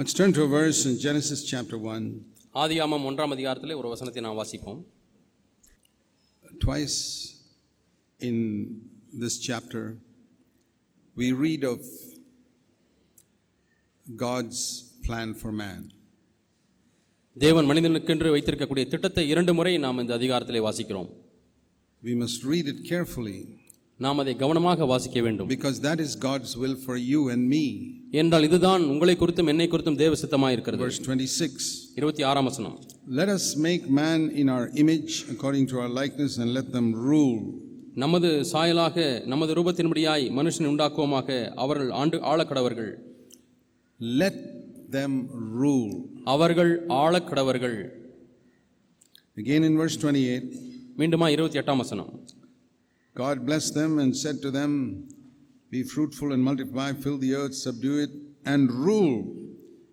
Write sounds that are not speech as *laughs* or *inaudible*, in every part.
Let's turn to a verse in Genesis chapter 1. ஆதியாமம் ஒன்றாம் அதிகாரத்திலே ஒரு வசனத்தை நாம் வாசிப்போம் Twice in this chapter, we read of God's plan for man. தேவன் மனிதனுக்கென்று வைத்திருக்கக்கூடிய திட்டத்தை இரண்டு முறை நாம் இந்த அதிகாரத்திலே வாசிக்கிறோம் We must read it carefully நாம் அதை கவனமாக வாசிக்க வேண்டும். Because that is God's will for you and me. என்றால் இதுதான் உங்களை குறித்தும் என்னை குறித்தும் தேவ சித்தமாக இருக்கிறது. Verse 26 இருபத்தி ஆறாம் வசனம். Let us make man in our image according to our likeness and let them rule. நமது சாயலாக நமது ரூபத்தின்படியாய் மனுஷனை உண்டாக்குவோமாக அவர்கள் ஆண்டு ஆழக்கடவர்கள் Let them rule. அவர்கள் ஆழக்கடவர்கள் Again in verse 28 மீண்டுமா இருபத்தி எட்டாம் வசனம். God blessed them and said to them, Be fruitful and multiply, fill the earth, subdue it, and rule.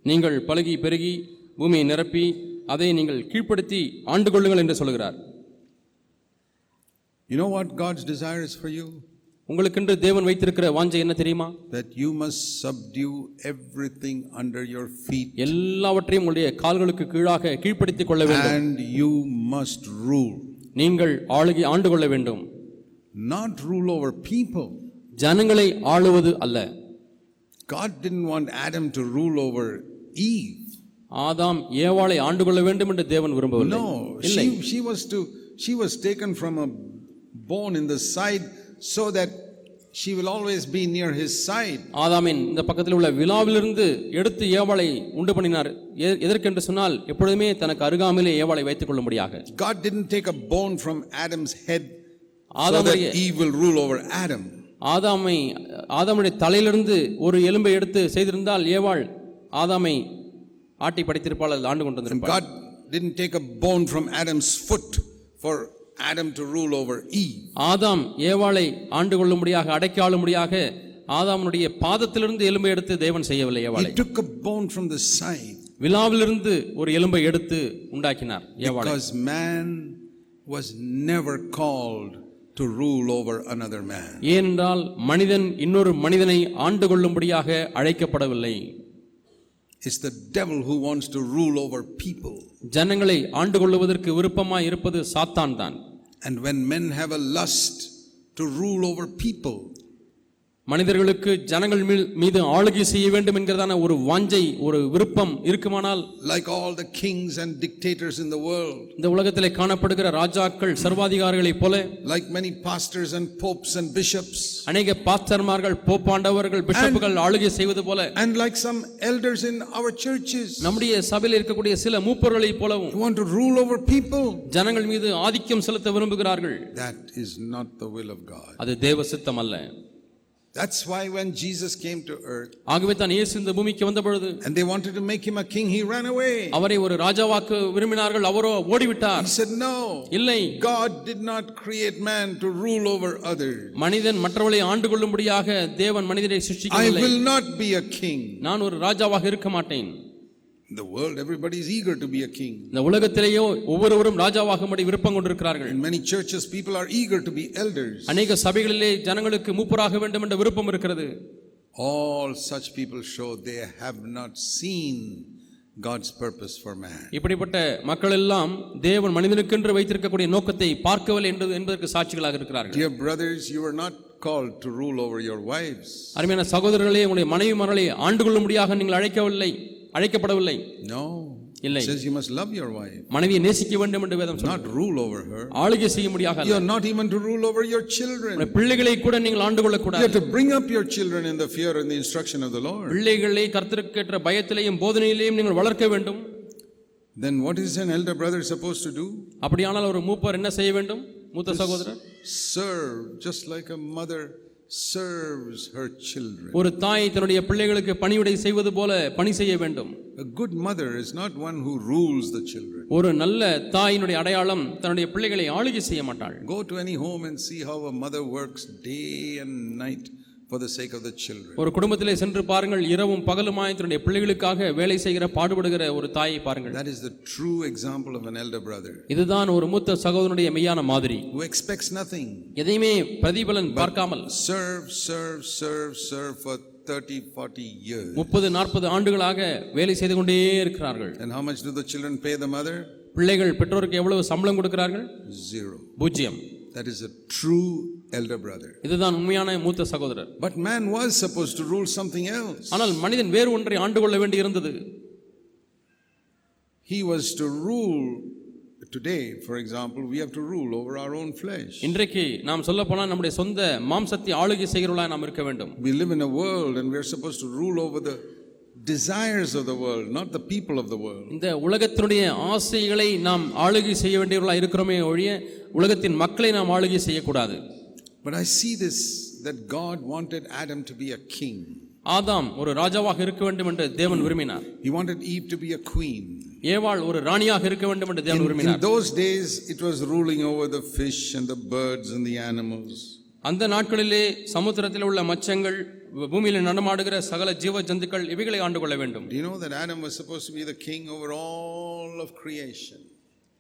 நீங்கள் பழகி பெருகி பூமியை நிரப்பி அதை நீங்கள் கீழ்ப்படுத்தி ஆண்டு கொள்ளுங்கள் என்று சொல்கிறார் You know what God's desire is for you? உங்களுக்கென்று தேவன் வைத்திருக்கிற வாஞ்சை என்ன தெரியுமா That you must subdue everything under your feet எல்லாவற்றையும் உங்களுடைய கால்களுக்கு கீழாக கீழ்ப்படுத்திக் கொள்ள வேண்டும் and you must rule. நீங்கள் ஆளுகை ஆண்டு கொள்ள வேண்டும் Not rule over people. ஜனங்களை ஆளுவது அல்ல God didn't want Adam to rule over Eve. ஆதாம் ஏவாளை ஆண்டு கொள்ள வேண்டும் என்று தேவன் விரும்பவில்லை No, இல்லை she, she was to she was taken from a bone in the side so that she will always be near his side. ஆதாமின் இந்த பக்கத்தில் உள்ள விழாவிலிருந்து எடுத்து ஏவாளை உண்டு பண்ணினார் எ- எதற்கென்று சொன்னால் எப்பொழுதுமே தனக்கு அருகாமையிலே ஏவாளை வைத்துக் கொள்ளும்படியாக God didn't take a bone from Adam's head so that Eve will rule over Adam. ஆதாமை ஆதாமுடைய தலையிலிருந்து ஒரு எலும்பை எடுத்து செய்திருந்தால் ஏவாள் ஆதாமை ஆட்டி படைத்திருப்பாள் அல்லது ஆண்டு கொண்டு வந்திருப்பாள் God didn't take a bone from Adam's foot for Adam to rule over Eve. ஆதாம் ஏவாளை ஆண்டு கொள்ளும்படியாக அடக்கி ஆளும்படியாக ஆதாமுடைய பாதத்திலிருந்து எலும்பை எடுத்து தேவன் செய்யவில்லை ஏவாளை He took a bone from the side விழாவிலிருந்து ஒரு எலும்பை எடுத்து உண்டாக்கினார் ஏவாளை because man was never called to rule over another man. ஏனென்றால் மனிதன் இன்னொரு மனிதனை ஆண்டு கொள்ளும்படியாக அழைக்கப்படவில்லை It's the devil who wants to rule over people. ஜனங்களை ஆண்டு கொள்ளுவதற்கு விருப்பமாய் இருப்பது சாத்தான் தான் And when men have a lust to rule over people, மனிதர்களுக்கு ஜனங்கள் மீது ஆளுகை செய்ய வேண்டும் என்கிறதான ஒரு வாஞ்சை ஒரு விருப்பம் இருக்குமானால் like all the kings and dictators in the world, இந்த உலகத்திலே காணப்படுகிற ராஜாக்கள் சர்வாதிகாரிகளைப் போல like many pastors and popes and bishops, அநேக பாஸ்டர்மார்கள் போப்பாண்டவர்கள் பிஷப்புகள் ஆளுகை செய்வது போல and like some elders in our churches, நம்முடைய சபையில் இருக்கக்கூடிய சில மூப்பர்களைப் போலவும் who want to rule over people. ஜனங்கள் மீது ஆதிக்கம் செலுத்த விரும்புகிறார்கள் That is not the will of God. அது தேவ சித்தம் அல்ல That's why when Jesus came to earth ஆகவே தான் இயேசு இந்த பூமிக்கு வந்த பொழுது and they wanted to make him a king, he ran away. அவரை ஒரு ராஜாவாக்க விரும்பினார்கள் அவரோ ஓடிவிட்டார் He said, No, இல்லை God did not create man to rule over others. மனிதன் மற்றவர்களை ஆண்டு கொள்ளும்படியாக தேவன் மனிதனை I சிருஷ்டிக்கவில்லை will not be a king. நான் ஒரு ராஜாவாக இருக்க மாட்டேன் The world, everybody is eager to be a king. இந்த உலகத்திலேயோ ஒவ்வொருவரும் ராஜாவாகும்படி விருப்பம் கொண்டிருக்கிறார்கள் In many churches, people are eager to be elders. அநேக சபைகளிலே ஜனங்களுக்கு மூப்பராக வேண்டும் என்ற விருப்பம் இருக்கிறது All such people show they have not seen God's purpose for man. இப்படிப்பட்ட மக்கள் எல்லாம் தேவன் மனிதனுக்கென்று வைத்திருக்கக்கூடிய நோக்கத்தை பார்க்கவில்லை என்பது என்பதற்கு சாட்சிகளாக இருக்கிறார்கள் Dear brothers, you are not called to rule over your wives. அருமையான சகோதரர்களே உங்களுடைய மனைவி மரலை ஆண்டு கொள்ளும்படியாக நீங்கள் அழைக்கவில்லை அழைக்கப்படவில்லை No. இல்லை. Says you must love your wife, மனைவியை நேசிக்க வேண்டும் என்று வேதம் சொல்லும் not rule over her. ஆளுகை செய்ய முடியாக You are not even to rule over your children. பிள்ளைகளை கூட நீங்கள் ஆண்டு You கொள்ளக்கூடாது have to bring up your children in the fear and the instruction of the Lord. பிள்ளைகளை கர்த்தருக்கேற்ற பயத்திலேயும் போதனையிலேயும் நீங்கள் வளர்க்க வேண்டும் Then what is an elder brother supposed to do? அப்படியானால் ஒரு மூப்பர் என்ன செய்ய வேண்டும் மூத்த சகோதரர் Serve just like a mother serves her children. ஒரு தாய் தன்னுடைய பிள்ளைகளுக்கு பணிவிடை செய்வது போல பணி செய்ய வேண்டும் A good mother is not one who rules the children. ஒரு நல்ல தாயினுடைய அடையாளம் தன்னுடைய பிள்ளைகளை ஆளுகை செய்ய மாட்டாள் Go to any home and see how a mother works day and night for the sake of the children. ஒரு குடும்பத்திலே சென்று பாருங்கள் இரவும் பகலுமாய் தன்னுடைய பிள்ளைகளுக்காக வேலை செய்கிற பாடுபடுகிற ஒரு தாயை பாருங்கள் That is the true example of an elder brother இதுதான் ஒரு மூத்த சகோதரனுடைய மெய்யான மாதிரி who expects nothing. எதையுமே பிரதிபலன் பார்க்காமல் Serve, serve, serve, serve for 30, 40 years. முப்பது நாற்பது ஆண்டுகளாக வேலை செய்து கொண்டே இருக்கிறார்கள் And how much do the children pay the mother? பிள்ளைகள் பெற்றோருக்கு எவ்வளவு சம்பளம் கொடுக்கிறார்கள் Zero. பூஜ்ஜியம் That is a true elder brother. இதுதான் உண்மையான மூத்த சகோதரர் But man was supposed to rule something else. ஆனால் மனிதன் வேறு ஒன்றை ஆண்டு கொள்ள வேண்டி இருந்தது He was to rule. Today, for example, we have to rule over our own flesh. இன்றைக்கு நாம் சொல்ல போனால் நம்முடைய சொந்த மாம்சத்தை ஆளுகை செய்கிறவர்களாக நாம் இருக்க வேண்டும் We live in a world and we are supposed to rule over the desires of the world, not the people of the world. இந்த உலகத்தினுடைய ஆசைகளை நாம் ஆளுகை செய்ய வேண்டியவர்களாக இருக்கிறோமே ஒழிய உலகத்தின் மக்களை நாம் ஆளுகை செய்யக்கூடாது But I see this that God wanted Adam to be a king. ஆதாம் ஒரு ராஜாவாக இருக்க வேண்டும் என்று தேவன் விரும்பினார் He wanted Eve to be a queen. ஏவாள் ஒரு ராணியாக இருக்க வேண்டும் என்று தேவன் in விரும்பினார் those days, it was ruling over the fish and the birds and the animals. அந்த நாட்களிலே சமுத்திரத்தில் உள்ள மச்சங்கள் பூமியில் நடமாடுகிற சகல ஜீவ ஜந்துக்கள் இவைகளை ஆண்டு கொள்ள வேண்டும் Do you know that Adam was supposed to be the king over all of creation?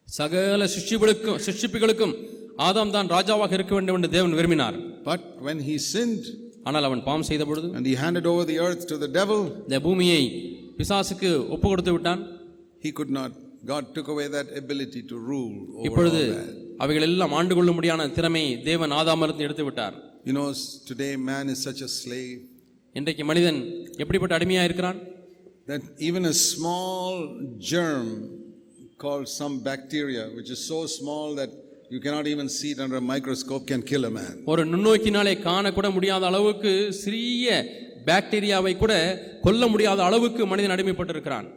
சகல சிருஷ்டிகளுக்கும் சிருஷ்டிப்புகளுக்கும் ஆதாம் தான் ராஜாவாக இருக்க வேண்டும் என்று தேவன் விரும்பினார் But when he sinned ஆனால் அவன் பாவம் செய்த பொழுது and he handed over the earth to the devil, இந்த பூமியை பிசாசுக்கு ஒப்பு கொடுத்து விட்டான் he could not. God took away that ability to rule over இப்பொழுது. அவைகள் எல்லாம் ஆண்டு கொள்ளும்படியான திறமை தேவன் ஆதாமிருந்து எடுத்து விட்டார் You know, today man is such a slave இன்றைக்கு மனிதன் எப்படிப்பட்ட அடிமையா இருக்கிறான் that even a small germ called some bacteria, which is so small that you cannot even see it under a microscope, can kill a man. ஒரு நுண்ணோக்கினாலே காணக்கூட முடியாத அளவுக்கு சிறிய பாக்டீரியாவை கூட கொல்ல முடியாத அளவுக்கு மனிதன் அடிமைப்பட்டிருக்கிறான்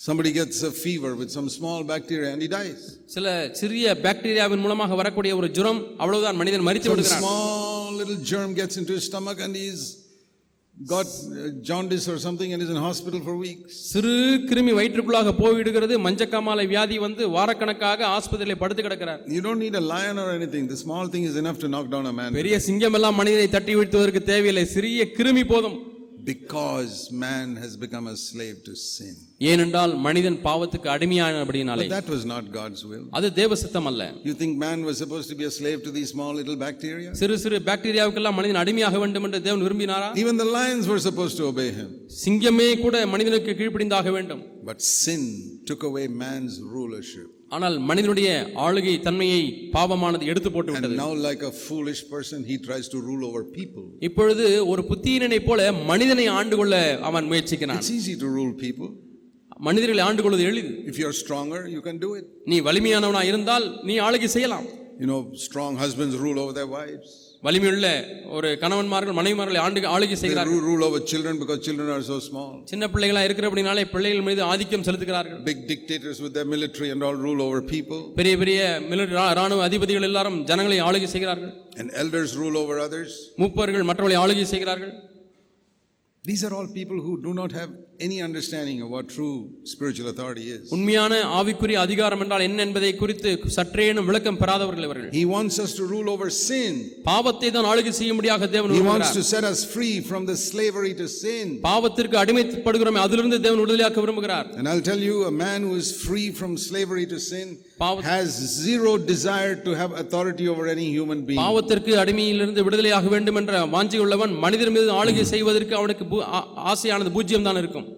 Somebody gets a fever with some small bacteria and he dies. சில சிறிய பாக்டீரியாவின் மூலமாக வரக்கூடிய ஒரு ஜுரம் அவ்வளவுதான் மனிதன் மரித்து விடுகிறான் small little germ gets into his stomach and he's got uh, jaundice or something and is in hospital for weeks. சிறு கிருமி வயிற்றுக்குள்ளாக போய்விடுகிறது மஞ்சக்காமாலை வியாதி வந்து வாரக்கணக்காக ஆஸ்பத்திரியில் படுத்து கிடக்கிறார் You don't need a lion or anything. The small thing is enough to knock down a man. பெரிய சிங்கம் எல்லாம் மனிதனை தட்டி வீழ்த்துவதற்கு தேவையில்லை சிறிய கிருமி போதும் Because man has become a slave to sin. ஏனென்றால் மனிதன் பாவத்துக்கு அடிமையானபடினாலே that was not God's will. அது தேவ சித்தம் அல்ல You think man was supposed to be a slave to these small little bacteria? சிறு சிறு பாக்டீரியாவுக்கெல்லாம் மனிதன் அடிமையாக வேண்டும் என்று தேவன் விரும்பினாரா Even the lions were supposed to obey him. சிங்கமே கூட மனிதனுக்கு கீழ்ப்படிந்தாக வேண்டும் But sin took away man's rulership. ஆனால் மனிதனுடைய ஆளுகை தன்மையை பாவமானது எடுத்து போட்டு விட்டது now, like a foolish person, he tries to rule over people. இப்பொழுது ஒரு புத்தியனை போல மனிதனை ஆண்டு கொள்ள அவன் முயற்சிக்கிறான் It's easy to rule people. மனிதர்களை ஆண்டு கொள்வது எளிது If you're stronger, you can do it. நீ வலிமையானவனா இருந்தால் நீ ஆளுகை செய்யலாம் You know, strong husbands rule over their wives. வலிமையுள்ள ஒரு கணவன்மார்கள் மனைவிமார்களை ஆண்டு ஆளுகை செய்கிறார்கள் rule over children because children are so small. சின்ன பிள்ளைகளா இருக்கிறபடினாலே பிள்ளைகள் மீது ஆதிக்கம் செலுத்துகிறார்கள் Big dictators with their military and all rule over people. பெரிய பெரிய மிலிட்டரி ராணுவ அதிபதிகள் எல்லாரும் ஜனங்களை ஆளுகை செய்கிறார்கள் And elders rule over others. மூப்பர்கள் மற்றவர்களை ஆளுகை செய்கிறார்கள் These are all people who do not have any understanding of what true spiritual authority is. உண்மையான ஆவிக்குரிய அதிகாரம் என்றால் என்ன என்பதை குறித்து சற்றேனும் விளக்கம் பெறாதவர்கள் இவர்கள் He wants us to rule over sin. பாவத்தை தான் ஆளுகை செய்யும்படியாக தேவன் He wants விரும்புகிறார் to set us free from the slavery to sin. பாவத்திற்கு அடிமைப்படுகிறோமே அதிலிருந்து தேவன் விடுதலையாக்க விரும்புகிறார் And I'll tell you, a man who is free from slavery to sin has zero desire to have authority over any human being. பாவத்திற்கு அடிமையிலிருந்து விடுதலையாக வேண்டும் என்ற வாஞ்சி உள்ளவன் மனிதர் மீது ஆளுகை *clears throat* செய்வதற்கு அவனுக்கு ஆசையானது பூஜ்யம் தான் இருக்கும்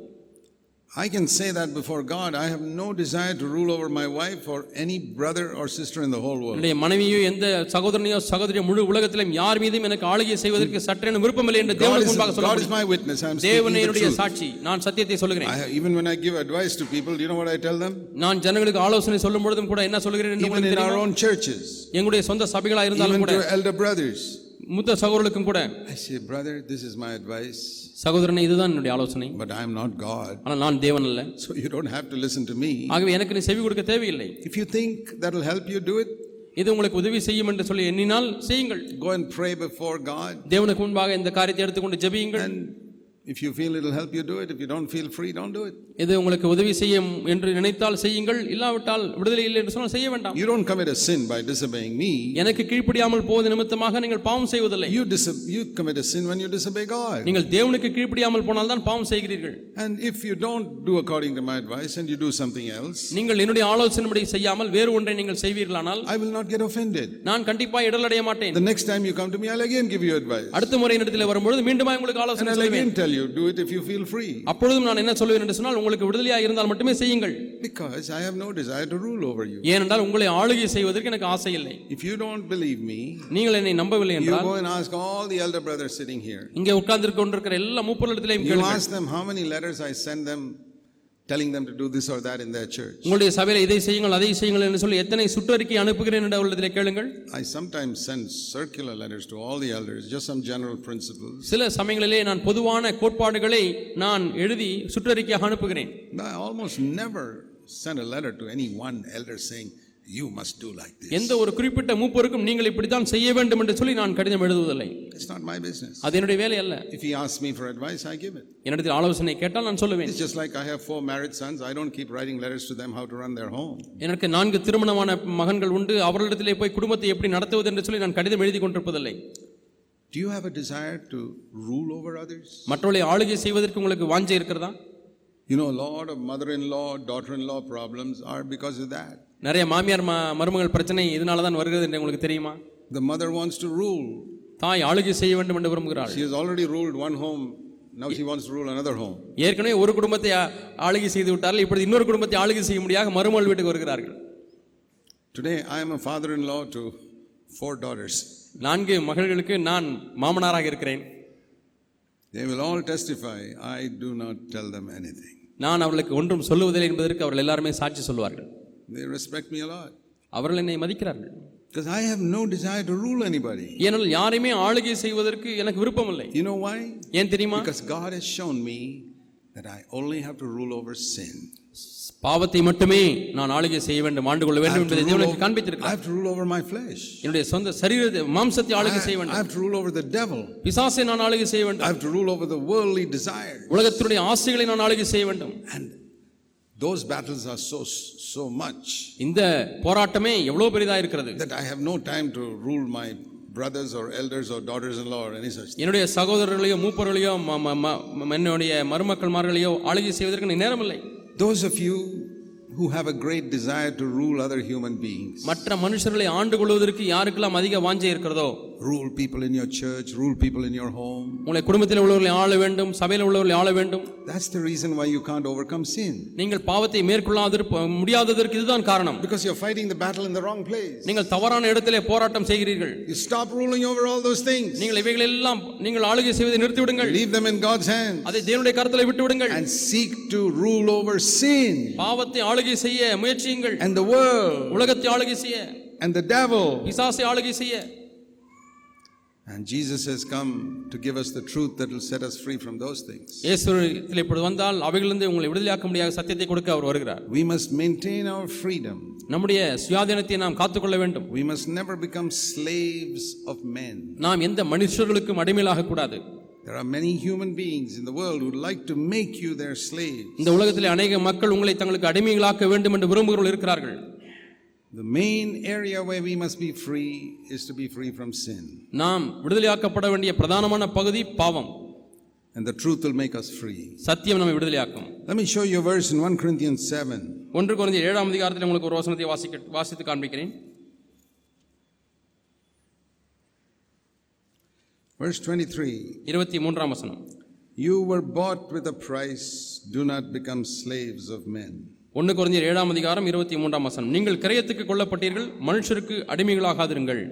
I can say that before God. I have no desire to rule over my wife or any brother or sister in the whole world. என்னுடைய மனைவியோ எந்த சகோதரனையோ சகோதரியோ முழு உலகத்திலும் யார் மீதும் எனக்கு ஆளுகை செய்வதற்கு சற்றேனும் விருப்பமில்லை என்று God தேவனுக்கு is, முன்பாக சொல்ல God is முடியும். my witness. I'm speaking தேவனே the என்னுடைய truth. சாட்சி நான் சத்தியத்தை சொல்லுகிறேன் I, even when I give advice to people, do you know what I tell them? நான் ஜனங்களுக்கு ஆலோசனை சொல்லும் பொழுதும் கூட என்ன சொல்லுகிறேன் என்று Even உங்களுக்கு in our தெரியுமா? own churches, எங்களுடைய சொந்த சபைகளா இருந்தாலும் even கூட to elder brothers. மூத்த சகோதரர்களுக்கும் கூட. I say, brother, this is my advice, சகோதரனே இதுதான் என்னுடைய ஆலோசனை. but I am not God. ஆனால் நான் தேவன் அல்ல. So you don't have to listen to me. ஆகவே எனக்கு நீ செவி கொடுக்க தேவையில்லை. If you think that will help you do it, இது உங்களுக்கு உதவி செய்யும் என்று சொல்லி எண்ணினால் செய்யுங்கள். Go and pray before God. தேவனுக்கு முன்பாக இந்த காரியத்தை எடுத்துக்கொண்டு ஜெபியுங்கள். And If you feel it'll help you, do it. If you don't feel free, don't do it. இது உங்களுக்கு உதவி செய்யும் என்று நினைத்தால் செய்யுங்கள் இல்லாவிட்டால் விடுதலை இல்லை என்று சொன்னால் செய்ய வேண்டாம் You don't commit a sin by disobeying me. எனக்கு கீழ்ப்படியாமல் போவது நிமித்தமாக நீங்கள் பாவம் செய்வதில்லை You, diso- you commit a sin when you disobey God. நீங்கள் தேவனுக்கு கீழ்ப்படியாமல் போனால் தான் பாவம் செய்கிறீர்கள் And if you don't do according to my advice and you do something else, நீங்கள் என்னுடைய ஆலோசனைப்படி செய்யாமல் வேறு ஒன்றை நீங்கள் செய்வீர்களானால் I will not get offended. நான் கண்டிப்பாக இடரடைய மாட்டேன் The next time you come to me, I'll again give you advice. அடுத்த முறை இடத்துல வரும்பொழுது மீண்டுமா உங்களுக்கு ஆலோசனை I'll சொல்லுவேன் again tell you, do it if you feel free. அப்பொழுதும் நான் என்ன சொல்லுவேன் என்று சொன்னால் உங்களுக்கு விடுதலையாக இருந்தால் மட்டுமே செய்யுங்கள் Because I have no desire to rule over you. ஏனென்றால் உங்களை ஆளுகை செய்வதற்கு எனக்கு ஆசை இல்லை If you don't believe me, நீங்கள் என்னை நம்பவில்லை you என்றால் go and ask all the elder brothers sitting here. இங்கே உட்கார்ந்து கொண்டிருக்கிற எல்லா மூப்பொருளத்திலையும் You கேளுங்கள் ask them how many letters I send them telling them to do this or that in their church. உங்களுடைய சபையில இதை செய்யுங்கள் அதை செய்யுங்கள் என்று சொல்லி எத்தனை சுற்றறிக்கை அனுப்புகிறேன் என்று அவர்களிடத்தில் கேளுங்கள் I sometimes send circular letters to all the elders, just some general principles. சில சமயங்களிலே நான் பொதுவான கோட்பாடுகளை நான் எழுதி சுற்றறிக்கையாக அனுப்புகிறேன் I almost never send a letter to any one elder saying, You must do like this. எந்த ஒரு குறிப்பிட்ட மூப்பருக்கும் நீங்கள் இப்படித்தான் செய்ய வேண்டும் என்று சொல்லி நான் கடிதம் எழுதுவதில்லை It's not my business. அது என்னுடைய வேலை அல்ல If he asks me for advice, I give it. என்னிடத்தில் ஆலோசனை கேட்டால் நான் சொல்லுவேன் It's just like I have four married sons. I don't keep writing letters to them how to run their home. எனக்கு நான்கு திருமணமான மகன்கள் உண்டு அவர்களிடத்திலே போய் குடும்பத்தை எப்படி நடத்துவது என்று சொல்லி நான் கடிதம் எழுதி கொண்டிருப்பதில்லை Do you have a desire to rule over others? மற்றவர்களை ஆளுகை செய்வதற்கு உங்களுக்கு வாஞ்சை இருக்கிறதா You know, a lot of mother in law, daughter in law problems are because of that. நிறைய மாமியார் மருமகள் பிரச்சனை இதனால தான் வருகிறது என்று உங்களுக்கு தெரியுமா The mother wants to rule. தாய் ஆளுகை செய்ய வேண்டும் என்று விரும்புகிறாள் She has already ruled one home. Now she wants to rule another home. ஏற்கனவே ஒரு குடும்பத்தை ஆளுகை செய்து விட்டார்கள் இப்படி இன்னொரு குடும்பத்தை ஆளுகை செய்ய முடியாத மருமகள் வீட்டுக்கு வருகிறார்கள் Today, I am a father in law to four daughters. நான்கு மகள்களுக்கு நான் மாமனாராக இருக்கிறேன் They will all testify, I do not tell them anything. நான் அவர்களுக்கு ஒன்றும் சொல்லுவதில்லை என்பதற்கு அவர்கள் எல்லாருமே சாட்சி சொல்வார்கள் They respect me a lot. அவர்கள் என்னை மதிக்கிறார்கள் Because I have no desire to rule anybody. ஏனால் யாரையுமே ஆளுகை செய்வதற்கு எனக்கு விருப்பம் இல்லை You know why? ஏன் தெரியுமா Because God has shown me that I only have to rule over sin. பாவத்தை மட்டுமே நான் ஆளுகை செய்ய வேண்டும் ஆண்டு கொள்ள I வேண்டும் have, to என்பதை rule தேவன் over, எனக்கு I காண்பித்திருக்கிறார் have to rule over my flesh. என்னுடைய சொந்த சரீரத்தை மாம்சத்தை I, ஆளுகை செய்ய I வேண்டும் have to rule over the devil. பிசாசை நான் ஆளுகை செய்ய I வேண்டும் have to rule over the worldly desires. உலகத்தினுடைய ஆசைகளை நான் ஆளுகை செய்ய வேண்டும் And those battles are so, so much இந்த போராட்டமே எவ்வளவு பெரிதா இருக்கிறது that I have no time to rule my brothers or elders or daughters-in-law or any such thing. என்னுடைய சகோதரர்களையோ மூப்பர்களையோ ம- ம- ம- ம- என்னுடைய மருமக்கள்மார்களையோ ஆளுகை செய்வதற்கு எனக்கு நேரமில்லை Those of you who have a great desire to rule other human beings, மற்ற மனுஷர்களை ஆண்டு கொள்வதற்கு யாருக்கெல்லாம் அதிக வாஞ்சை இருக்கிறதோ rule people in your church, rule people in your home, உங்களை குடும்பத்தில் உள்ளவர்களை ஆள வேண்டும் சபையில் உள்ளவர்களை ஆள வேண்டும் that's the reason why you can't overcome sin. நீங்கள் பாவத்தை மேற்கொள்ளாதிருப்ப முடியாததற்கு இதுதான் காரணம் Because you're fighting the battle in the wrong place. நீங்கள் தவறான இடத்திலே போராட்டம் செய்கிறீர்கள் You stop ruling over all those things. நீங்கள் இவைகள் எல்லாம் நீங்கள் ஆளுகை செய்வதை நிறுத்தி விடுங்கள் Leave them in God's hands அதை தேவனுடைய கருத்தில் விட்டு விடுங்கள் and seek to rule over sin பாவத்தை ஆளுகை செய்ய முயற்சியுங்கள் and the world உலகத்தை ஆளுகை செய்ய and the devil. பிசாசை ஆளுகை செய்ய And Jesus has come to give us the truth that will set us free from those things. இயேசுவில் இப்படி வந்தால் அவைகளிலிருந்து உங்களை விடுதலையாக்க முடியாத சத்தியத்தை கொடுக்க அவர் வருகிறார் We must maintain our freedom. நம்முடைய சுயாதீனத்தை நாம் காத்துக்கொள்ள வேண்டும் We must never become slaves of men. நாம் எந்த மனுஷர்களுக்கும் அடிமையிலாக கூடாது There are many human beings in the world who would like to make you their slave. இந்த உலகத்திலே அநேக மக்கள் உங்களை தங்களுக்கு அடிமைகளாக்க வேண்டும் என்று விரும்புகிறவர்கள் இருக்கிறார்கள் The main area where we must be free is to be free from sin. நாம் விடுதலையாக்கப்பட வேண்டிய பிரதானமான பகுதி பாவம் And the truth will make us free. சத்தியம் நம்மை விடுதலையாக்கும் Let me show you a verse in 1 Corinthians 7. ஒன்று குறைந்த ஏழாம் அதிகாரத்தில் உங்களுக்கு ஒரு வசனத்தை வாசிக்க வாசித்து காண்பிக்கிறேன் Verse 23 இருபத்தி மூன்றாம் வசனம் You were bought with a price, do not become slaves of men. ஒன்று குறைந்த ஏழாம் அதிகாரம் இருபத்தி மூன்றாம் வசனம் நீங்கள் கிரயத்துக்கு கொல்லப்பட்டீர்கள் மனுஷருக்கு அடிமைகளாகாதிருங்கள்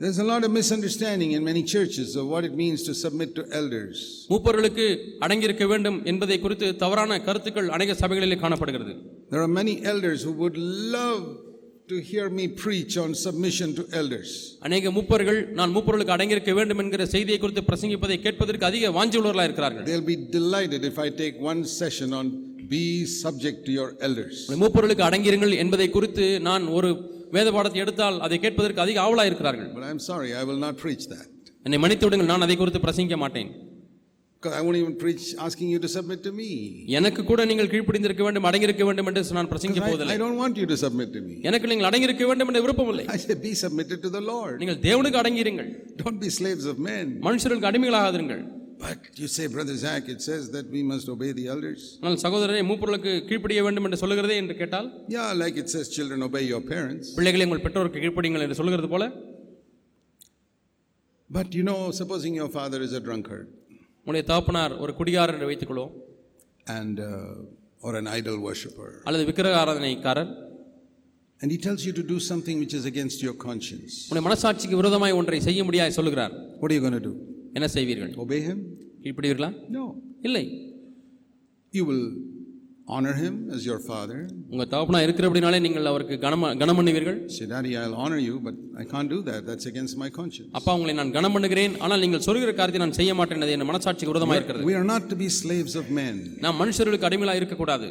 There's a lot of misunderstanding in many churches of what it means to submit to elders. மூப்பர்களுக்கு அடங்கியிருக்க வேண்டும் என்பதை குறித்து தவறான கருத்துக்கள் அநேக சபைகளிலே காணப்படுகிறது There are many elders who would love to hear me preach on submission to elders. அநேக மூப்பர்கள் நான் மூப்பர்களுக்கு அடங்கியிருக்க வேண்டும் என்கிற செய்தியை குறித்து பிரசங்கிப்பதை கேட்பதற்கு அதிக வாஞ்சி உள்ளவர்களாக இருக்கிறார்கள் They'll be delighted if I take one session on be subject to your elders. மூப்பர்களுக்கு அடங்கியிருங்கள் என்பதை குறித்து நான் ஒரு வேத பாடத்தை எடுத்தால் அதை கேட்பதற்கு அதிக ஆவலாக இருக்கிறார்கள் But I'm sorry, I will not preach that. என்னை மன்னித்து விடுங்கள் நான் அதை குறித்து பிரசங்கிக்க மாட்டேன் I won't even preach asking you to submit to me. எனக்கு கூட நீங்கள் கீழ்ப்படிந்திருக்க வேண்டும் அடங்கியிருக்க வேண்டும் என்று நான் பிரசங்கிக்க போவதில்லை I don't want you to submit to me. எனக்கு நீங்கள் அடங்கியிருக்க வேண்டும் என்ற விருப்பமில்லை I say, be submitted to the Lord. நீங்கள் தேவனுக்கு அடங்கியிருங்கள் Don't be slaves of men. மனுஷர்களுக்கு அடிமைகளாகாதிருங்கள் But you say, Brother Zach, it says that we must obey the elders. ஆனால் சகோதரரை மூப்பொருளுக்கு கீழ்ப்படிய வேண்டும் என்று சொல்லுகிறதே என்று கேட்டால் Yeah, like it says, children, obey your parents. பிள்ளைகளை உங்கள் பெற்றோருக்கு கீழ்ப்படியுங்கள் என்று சொல்லுகிறது போல But you know, supposing your father is a drunkard உங்களுடைய தகப்பனார் ஒரு குடிகாரர் என்று வைத்துக்கொள்வோம் and uh, or an idol worshipper, அல்லது விக்கிரக ஆராதனைக்காரர் and he tells you to do something which is against your conscience, உங்களுடைய மனசாட்சிக்கு விரோதமாய் ஒன்றை செய்ய முடியாது சொல்லுகிறார் what are you going to do? என்ன செய்வீர்கள் Obey him? கீழ்ப்படுவீர்களா No. இல்லை You will honor him as your father. உங்க தகப்பனா இருக்கிறபடினாலே நீங்கள் அவருக்கு கனம் கனம் பண்ணுவீர்கள் Say, Daddy, I'll honor you, but I can't do that. That's against my conscience. அப்பா உங்களை நான் கனம் பண்ணுகிறேன் ஆனால் நீங்கள் சொல்கிற காரியத்தை நான் செய்ய மாட்டேன் அது என் மனசாட்சிக்கு விரோதமாக இருக்கிறது We are not to be slaves of men. நாம் மனுஷர்களுக்கு அடிமையாக இருக்கக்கூடாது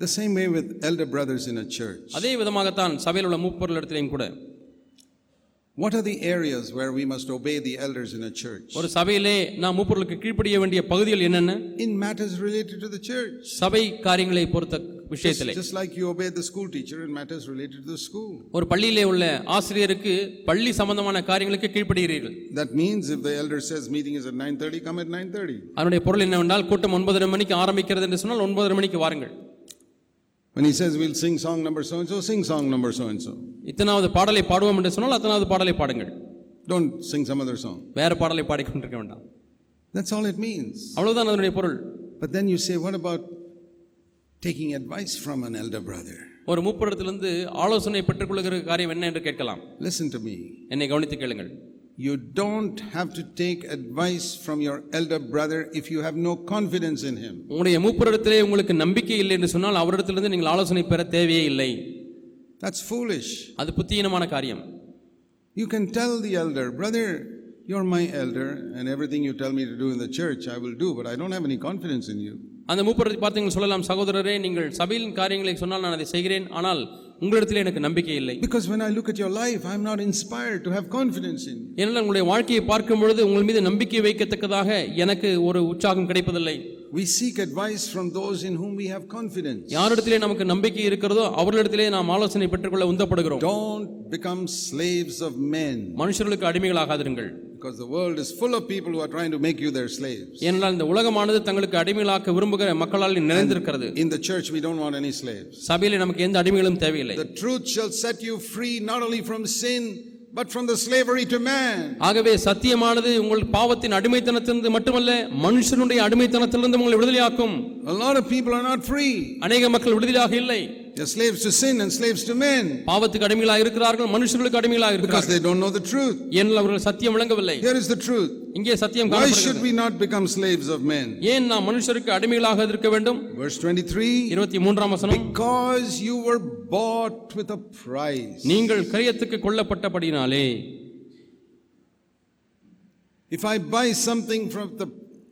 The same way with elder brothers in a church. அதே விதமாகத்தான் சபையில் உள்ள மூப்பொருள் இடத்திலையும் கூட What are the areas where we must obey the elders in a church? ஒரு சபையிலே நாம் மூப்பொருளுக்கு கீழ்ப்படிய வேண்டிய பகுதிகள் என்னென்ன In matters related to the church. சபை காரியங்களை பொறுத்த விஷயத்திலே just like you obey the school teacher in matters related to the school. ஒரு பள்ளியிலே உள்ள ஆசிரியருக்கு பள்ளி சம்பந்தமான காரியங்களுக்கு கீழ்ப்படுகிறீர்கள் That means if the elder says meeting is at 9:30, come at 9:30. அதனுடைய பொருள் என்னவென்றால் கூட்டம் ஒன்பதரை மணிக்கு ஆரம்பிக்கிறது என்று சொன்னால் ஒன்பதரை மணிக்கு வாருங்கள் When he says we'll sing song number so and so, sing song number so and so. இத்தனாவது பாடலை பாடுவோம் என்று சொன்னால் அத்தனாவது பாடலை பாடுங்கள் Don't sing some other song. வேற பாடலை பாடிக்கொண்டிருக்க வேண்டாம் That's all it means. அவ்வளவுதான் அதனுடைய பொருள் But then you say, what about taking advice from an elder brother? ஒரு மூப்பரிடத்திலிருந்து ஆலோசனை பெற்றுக்கொள்கிற காரியம் என்ன என்று கேட்கலாம் Listen to me. என்னை கவனித்து கேளுங்கள் You don't have to take advice from your elder brother if you have no confidence in him. உங்களுடைய மூப்பரிடத்திலே உங்களுக்கு நம்பிக்கை இல்லை என்று சொன்னால் அவரிடத்திலிருந்து நீங்கள் ஆலோசனை பெற தேவையே இல்லை That's foolish. அது புத்தியீனமான காரியம் You can tell the elder, brother, you're my elder, and everything you tell me to do in the church, I will do, but I don't have any confidence in you. அந்த மூப்பரத்தை பார்த்து நீங்கள் சொல்லலாம் சகோதரரே நீங்கள் சபையின் காரியங்களை சொன்னால் நான் அதை செய்கிறேன் ஆனால் உங்களிடத்திலே எனக்கு நம்பிக்கை இல்லை Because when I look at your life, I'm not inspired to have confidence in. ஏனென்றால் உங்களுடைய வாழ்க்கையை பார்க்கும் பொழுது உங்கள் மீது நம்பிக்கை வைக்கத்தக்கதாக எனக்கு ஒரு உற்சாகம் கிடைப்பதில்லை We seek advice from those in whom we have confidence. யாரிடத்திலே நமக்கு நம்பிக்கை இருக்கிறதோ அவர்களிடத்திலே நாம் ஆலோசனை பெற்றுக்கொள்ள உந்தப்படுகிறோம் Don't become slaves of men மனுஷர்களுக்கு அடிமைகளாகாதிருங்கள் because the world is full of people who are trying to make you their slaves. ஏனென்றால் இந்த உலகமானது தங்களுக்கு அடிமைகளாக்க விரும்புகிற மக்களால் நிறைந்திருக்கிறது In the church, we don't want any slaves. சபையிலே நமக்கு எந்த அடிமைகளும் தேவையில்லை The truth shall set you free not only from sin, but from the slavery to man. ஆகவே சத்தியமானது உங்கள் பாவத்தின் அடிமைத்தனத்திலிருந்து மட்டுமல்ல மனுஷனுடைய அடிமைத்தனத்திலிருந்து உங்களை விடுதலையாக்கும் A lot of people are not free. அநேக மக்கள் விடுதலையாக இல்லை They're slaves to sin and slaves to men பாவத்துக்கு அடிமைகளாக இருக்கிறார்கள் மனுஷர்களுக்கு அடிமைகளாக because இருக்கிறார்கள் they don't know the truth. ஏனெனில் அவர்கள் சத்தியம் விளங்கவில்லை Here is the truth. இங்கே சத்தியம் Why should காணப்படுகிறது we not become slaves of men? ஏன் நாம் மனுஷருக்கு அடிமைகளாக இருக்க வேண்டும் Verse 23 இருபத்தி மூன்றாம் வசனம் Because you were bought with a price. நீங்கள் கிரயத்துக்கு கொல்லப்பட்டபடினாலே If I buy something from the,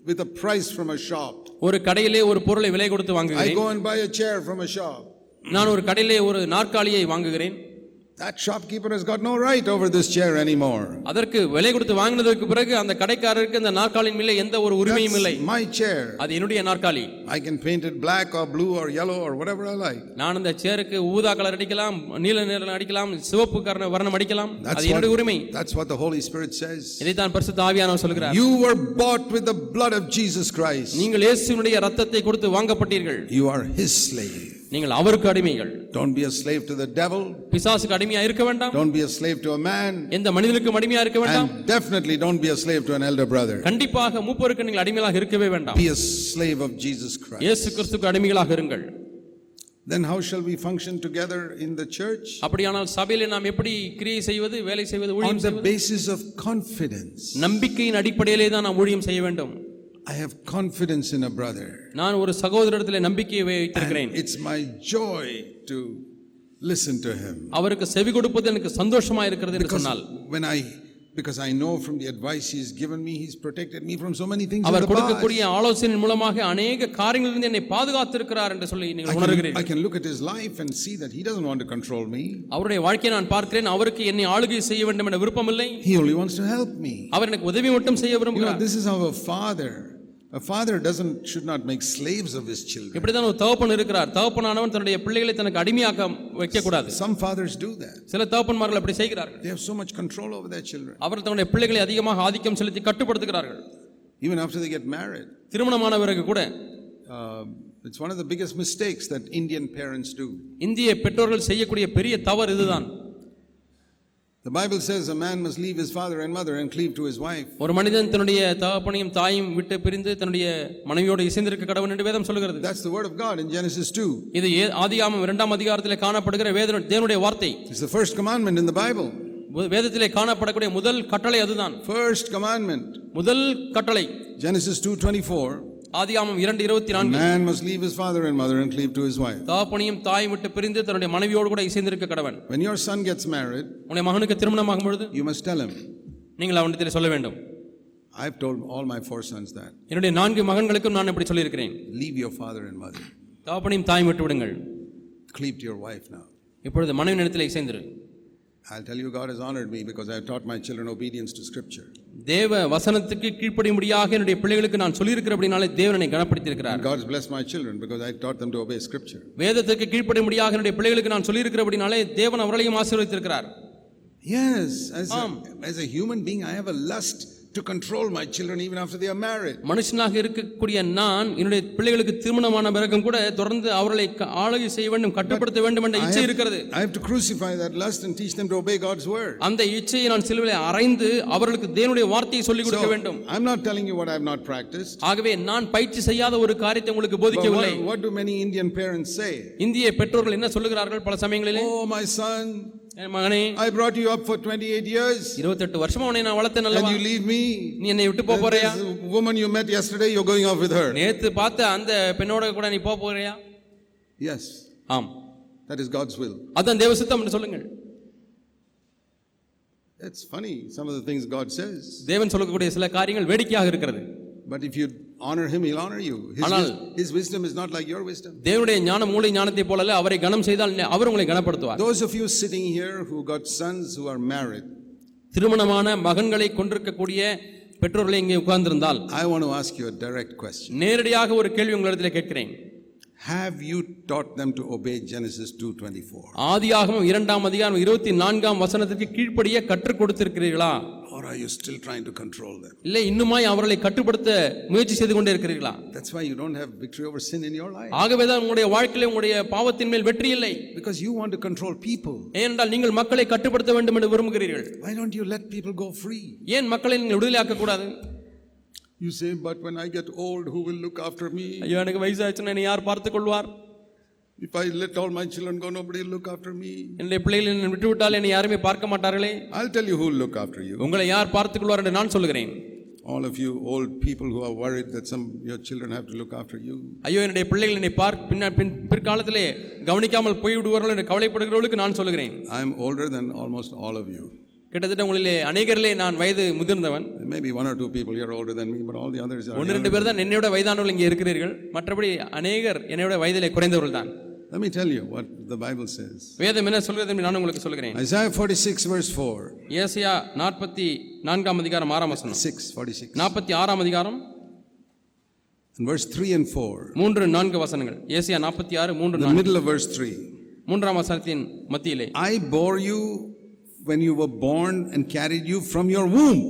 with a price from a shop, ஒரு கடையிலே ஒரு பொருளை விலை கொடுத்து I வாங்குகிறேன் go and buy a chair from a shop. நான் ஒரு கடையிலே ஒரு நாற்காலியை வாங்குகிறேன் That shopkeeper has got no right over this chair anymore. அதற்கு விலை கொடுத்து வாங்கினதற்கு பிறகு அந்த கடைக்காரருக்கு அந்த நாற்காலியின் மேலே எந்த ஒரு உரிமையும் இல்லை my chair. அது என்னுடைய நாற்காலி I can paint it black or blue or yellow or whatever I like. நான் அந்த சேருக்கு ஊதா கலர் அடிக்கலாம் நீல நிறம் அடிக்கலாம் சிவப்பு கரண வர்ணம் அடிக்கலாம் அது என்னுடைய உரிமை that's what the Holy Spirit says. இதைத்தான் பரிசுத்த ஆவியானவர் சொல்கிறார் You were bought with the blood of Jesus Christ. நீங்கள் இயேசுவினுடைய ரத்தத்தை கொடுத்து வாங்கப்பட்டீர்கள் You are His slave. நீங்கள் அவருக்கு அடிமைகள் Don't be a slave to the devil. பிசாசுக்கு அடிமையா இருக்க வேண்டாம் Don't be a slave to a man. எந்த மனிதனுக்கும் அடிமையா இருக்க வேண்டாம் And definitely don't be a slave to an elder brother. கண்டிப்பாக மூப்பருக்கு நீங்கள் அடிமையாக இருக்கவே வேண்டாம் Be a slave of Jesus Christ. இயேசு கிறிஸ்துக்கு அடிமைகளாக இருங்கள் Then how shall we function together in the church? அப்படியானால் சபையிலே நாம் எப்படி கிரியை செய்வது வேலை செய்வது On ஊழியம் the செய்வது basis of confidence. நம்பிக்கையின் அடிப்படையிலே தான் நாம் ஊழியம் செய்ய வேண்டும் I have confidence in a brother. நான் ஒரு சகோதரத்தில் நம்பிக்கையை வைத்திருக்கிறேன் it's my joy to listen to him. அவருக்கு செவி கொடுப்பது எனக்கு சந்தோஷமா இருக்கிறது என்று சொன்னால் when I because I know from the advice he's given me, he's protected me from so many things in அவர். கொடுக்கக்கூடிய ஆலோசனையின் மூலமாக அநேக காரியங்களிலிருந்து என்னை பாதுகாத்திருக்கிறார் என்று சொல்லி நீங்கள் can, I உணர்கிறீர்கள் can look at his life and see that he doesn't want to control me. அவருடைய வாழ்க்கையை நான் பார்க்கிறேன் அவருக்கு என்னை ஆளுகை செய்ய வேண்டும் என்ற விருப்பமில்லை He only wants to help me. அவர் எனக்கு உதவி மட்டும் செய்ய விரும்புகிறார் this is our father. A father doesn't should not make slaves of his children. இப்படிதான் ஒரு தகப்பன் இருக்கிறார் தகப்பனானவன் தன்னுடைய பிள்ளைகளை தனக்கு அடிமையாக்க வைக்கக்கூடாது Some fathers do that. சில தகப்பன்மார்கள் அப்படி செய்கிறார்கள் They have so much control over their children. அவர் தன்னுடைய பிள்ளைகளை அதிகமாக ஆதிக்கம் செலுத்தி கட்டுப்படுத்துகிறார்கள் Even after they get married. திருமணமான பிறகு கூட Uh, it's one of the biggest mistakes that Indian parents do. இந்திய பெற்றோர்கள் செய்யக்கூடிய பெரிய தவறு இதுதான் The Bible says a man must leave his father and mother and cleave to his wife. ஒரு மனிதன் தன்னுடைய தகப்பனையும் தாயும் விட்டு பிரிந்து தன்னுடைய மனைவியோடு இசைந்திருக்க கடவுள் என்று வேதம் சொல்லுகிறது That's the word of God in Genesis 2. இது ஆதியாகமம் இரண்டாம் அதிகாரத்திலே காணப்படுகிற வேத தேவனுடைய வார்த்தை It's the first commandment in the Bible. வேதத்திலே காணப்படக்கூடிய முதல் கட்டளை அதுதான் First commandment. முதல் கட்டளை Genesis 2:24. ஆதியாகமம் இரண்டு இருபத்தி நான்கு Man must leave his father and mother and cleave to his wife. தகப்பனையும் தாயும் விட்டு பிரிந்து தன்னுடைய மனைவியோடு கூட இசைந்திருக்க கடவன் When your son gets married, உன்னுடைய மகனுக்கு திருமணமாகும் பொழுது you must tell him. நீங்கள் அவனிடத்தில் சொல்ல வேண்டும் I've told all my four sons that. என்னுடைய நான்கு மகன்களுக்கும் நான் இப்படி சொல்லியிருக்கிறேன் Leave your father and mother. தகப்பனையும் தாயும் விட்டு விடுங்கள் Cleave to your wife now. இப்பொழுது மனைவி நிலத்தில் இசைந்திரு I'll tell you, God has honored me because I've taught my children obedience to Scripture. தேவ வசனத்துக்கு கீழ்ப்படியும்படியாக என்னுடைய பிள்ளைகளுக்கு நான் சொல்லியிருக்கிறபடினாலே தேவனை கனப்படுத்தியிருக்கிறார். And God's blessed my children because I taught them to obey Scripture. வேதத்துக்கு கீழ்ப்படியும்படியாக என்னுடைய பிள்ளைகளுக்கு நான் சொல்லியிருக்கிறபடினாலே தேவன் அவர்களையும் ஆசீர்வதித்திருக்கிறார். Yes, as a, as a human being, I have a lust to control my children even after they are married. மனுஷனாக இருக்கக்கூடிய நான் என்னுடைய பிள்ளைகளுக்கு திருமணமான பிறகும் கூட தொடர்ந்து அவர்களை ஆளுகை செய்ய வேண்டும் கட்டுப்படுத்த வேண்டும் என்ற இச்சை இருக்கிறது I have to crucify that lust and teach them to obey God's word. அந்த இச்சையை நான் சிலுவையில் அறைந்து அவர்களுக்கு தேவனுடைய வார்த்தையை சொல்லிக் கொடுக்க வேண்டும் I'm not telling you what I have not practiced. ஆகவே நான் பயிற்சி செய்யாத ஒரு காரியத்தை உங்களுக்கு போதிக்கவில்லை what, what do many Indian parents say? இந்திய பெற்றோர்கள் என்ன சொல்லுகிறார்கள் பல சமயங்களிலே Oh, my son, என் மகனே I brought you up for 28 years இருபத்தெட்டு வருஷமா உன்னை நான் வளர்த்தேன் and அல்லவா you leave me. நீ என்னை விட்டு போக போறியா This woman you met yesterday, you're going off with her. நேத்து பார்த்த அந்த பெண்ணோட கூட நீ போக போறியா Yes, ஆம் that is God's will. அதான் தேவ சித்தம் என்று சொல்லுங்கள் It's funny, some of the things God says. தேவன் சொல்லக்கூடிய சில காரியங்கள் வேடிக்கையாக இருக்கிறது But if you honor him, he'll honor you. His, ஆனால்- his wisdom is not like your wisdom. தேவனுடைய ஞானம் மூளை ஞானத்தை போலல்ல அவரை கனம் செய்தால் அவர் உங்களை கனப்படுத்துவார் Those of you sitting here who got sons who are married, திருமணமான மகன்களை கொண்டிருக்கக்கூடிய பெற்றோர்களை இங்கே உட்கார்ந்திருந்தால் I want to ask you a direct question. நேரடியாக ஒரு கேள்வி உங்களிடத்தில் கேட்கிறேன் Have you taught them to obey Genesis 2:24? ஆதியாகமம் இரண்டாம் அதிகாரம் இருபத்தி நான்காம் வசனத்திற்கு கீழ்ப்படிய கற்றுக் கொடுத்திருக்கிறீர்களா Or are you still trying to control them? இல்லை இன்னுமாய் அவர்களை கட்டுப்படுத்த முயற்சி செய்து கொண்டே இருக்கிறீர்களா That's why you don't have victory over sin in your life. ஆகவேதான் உங்களுடைய வாழ்க்கையில உங்களுடைய பாவத்தின் மேல் வெற்றி இல்லை Because you want to control people. ஏனென்றால் நீங்கள் மக்களை கட்டுப்படுத்த வேண்டும் என்று விரும்புகிறீர்கள் Why don't you let people go free? ஏன் மக்களை நீங்கள் விடுதலையாக்க கூடாது You say, but when I get old, who will look after me? ஐயோ எனக்கு வயசாச்சுன்னா என்னை யார் பார்த்துக் கொள்வார் If I let all my children go, nobody will look after me. என்னுடைய பிள்ளைகளை என்னை விட்டுவிட்டால் என்னை யாருமே பார்க்க மாட்டார்களே I'll tell you who will look after you. உங்களை யார் பார்த்துக் கொள்வார் என்று நான் சொல்லுகிறேன் All of you old people who are worried that some your children have to look after you. ஐயோ என்னுடைய பிள்ளைகள் என்னை பார்க்க பின்ன பின் பிற்காலத்திலே கவனிக்காமல் போய்விடுவார்கள் என்று கவலைப்படுகிறவர்களுக்கு நான் சொல்லுகிறேன் I'm older than almost all of you. கிட்டத்தட்ட உங்களிலே அநேகரிலே நான் வயது முதிர்ந்தவன் Maybe one or two people here are older than me, but all the others are. ஒன்று ரெண்டு பேர் தான் என்னையோட வயதானவர்கள் இங்கே இருக்கிறீர்கள் மற்றபடி அநேகர் என்னையோட வயதிலே குறைந்தவர்கள் தான் Let me tell you what the Bible says. வேதம் என்ன சொல்கிறது என்று நான் உங்களுக்கு சொல்கிறேன் Isaiah 46, verse 4. ஏசியா நாற்பத்தி நான்காம் அதிகாரம் ஆறாம் வசனம் 6, 46. நாற்பத்தி ஆறாம் அதிகாரம் And verse 3 and 4. மூன்று நான்கு வசனங்கள் ஏசியா நாற்பத்தி ஆறு மூன்று The நான்கு middle of verse 3. மூன்றாம் வசனத்தின் மத்தியிலே I bore you when you were born and carried you from your womb.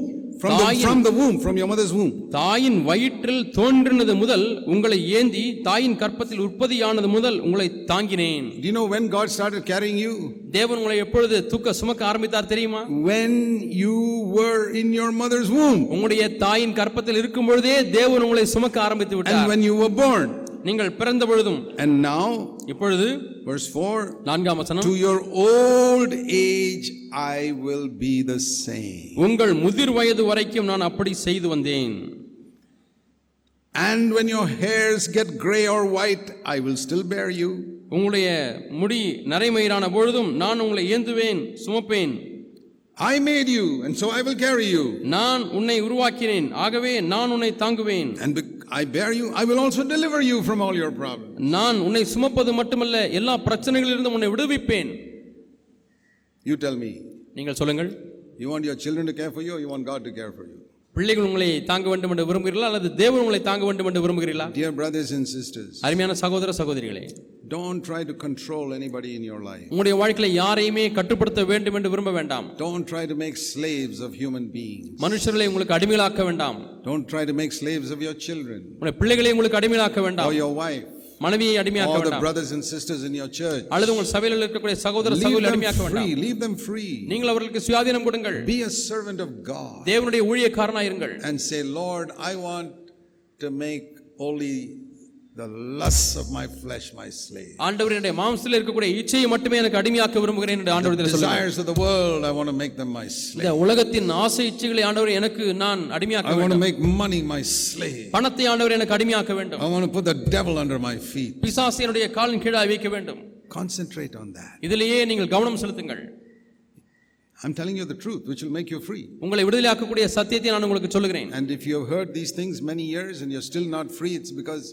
From the, தாயின்- from the womb, from your mother's womb. தாயின் வயிற்றில் தோன்றினது முதல் உங்களை ஏந்தி தாயின் கற்பத்தில் உற்பத்தியானது முதல் உங்களை தாங்கினேன் Do you know when God started carrying you? தேவன் உங்களை எப்பொழுது தூக்க சுமக்க ஆரம்பித்தார் தெரியுமா When you were in your mother's womb. உங்களுடைய தாயின் கற்பத்தில் இருக்கும் பொழுதே தேவன் உங்களை சுமக்க ஆரம்பித்து And விட்டார் when you were born. நீங்கள் பிறந்த பொழுதும் And now, இப்பொழுது verse 4 நான்காம் வசனம் To your old age, I will be the same. உங்கள் முதிர் வயது வரைக்கும் நான் அப்படி செய்து வந்தேன் And when your hairs get gray or white, I will still bear you. உங்களுடைய முடி நரைமயிரான பொழுதும் நான் உங்களை ஏந்துவேன் சுமப்பேன் I made you, and so I will carry you. நான் உன்னை உருவாக்கினேன் ஆகவே நான் உன்னை தாங்குவேன் And bec- I bear you, I will also deliver you from all your problems. நான் உன்னை சுமப்பது மட்டுமல்ல எல்லா பிரச்சனைகளிலிருந்தும் உன்னை விடுவிப்பேன் You tell me, நீங்கள் சொல்லுங்கள் you want your children to care for you, or you want God to care for you? பிள்ளைகள் உங்களை தாங்க வேண்டும் என்று விரும்புகிறீர்களா அல்லது தேவன் உங்களை தாங்க வேண்டும் என்று விரும்புகிறீர்களா Dear brothers and sisters, அருமையான சகோதர சகோதரிகளே don't try to control anybody in your life. உங்களுடைய வாழ்க்கையில யாரையுமே கட்டுப்படுத்த வேண்டும் என்று விரும்ப வேண்டாம் Don't try to make slaves of human beings. மனுஷர்களை உங்களுக்கு அடிமையாக்க வேண்டாம் Don't try to make slaves of your children உங்களுடைய பிள்ளைகளை உங்களுக்கு அடிமையாக்க or வேண்டாம் your wife மனைவியை அடிமையாக்க or the வேண்டாம் brothers and sisters in your church. அல்லது உங்கள் சபையில் இருக்கக்கூடிய சகோதர Leave சகோதரி them அடிமையாக்க வேண்டாம் free. Leave them free. நீங்கள் அவர்களுக்கு சுயாதீனம் கொடுங்கள் Be a servant of God தேவனுடைய ஊழியக்காரனாயிருங்கள் and say, Lord, I want to make only the lusts of my flesh my slave. ஆண்டவர் என்னுடைய மாம்சத்தில் இருக்கக்கூடிய இச்சையை மட்டுமே எனக்கு அடிமையாக்க விரும்புகிறேன் என்று ஆண்டவர் சொல்லுங்கள் Desires of the world, I want to make them my slave. இந்த உலகத்தின் ஆசை இச்சைகளை ஆண்டவர் எனக்கு நான் அடிமையாக்க I want to வேண்டும் make money my slave. பணத்தை ஆண்டவர் எனக்கு அடிமையாக்க வேண்டும் I want to put the devil under my feet. பிசாசினுடைய காலின் கீழாய் வைக்க வேண்டும் Concentrate on that. இதிலேயே நீங்கள் கவனம் செலுத்துங்கள் I'm telling you the truth, which will make you free. உங்களை விடுதலையாக்கக்கூடிய சத்தியத்தை நான் உங்களுக்கு சொல்லுகிறேன் And if you have heard these things many years and you're still not free, it's because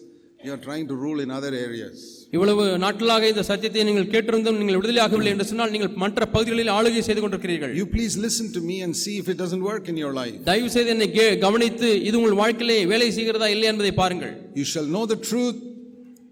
trying to rule in other areas. இவ்வளவு நாட்களாக இந்த சத்தியத்தை நீங்கள் கேட்டிருந்தும் நீங்கள் விடுதலையாகவில்லை என்று சொன்னால் நீங்கள் மற்ற பகுதிகளில் ஆளுகை செய்து கொண்டிருக்கிறீர்கள் You please listen to me and see if it doesn't work in your life. தயவு செய்து என்னை கவனித்து இது உங்கள் வாழ்க்கையிலே வேலை செய்கிறதா இல்லை என்பதை பாருங்கள் You shall know the truth,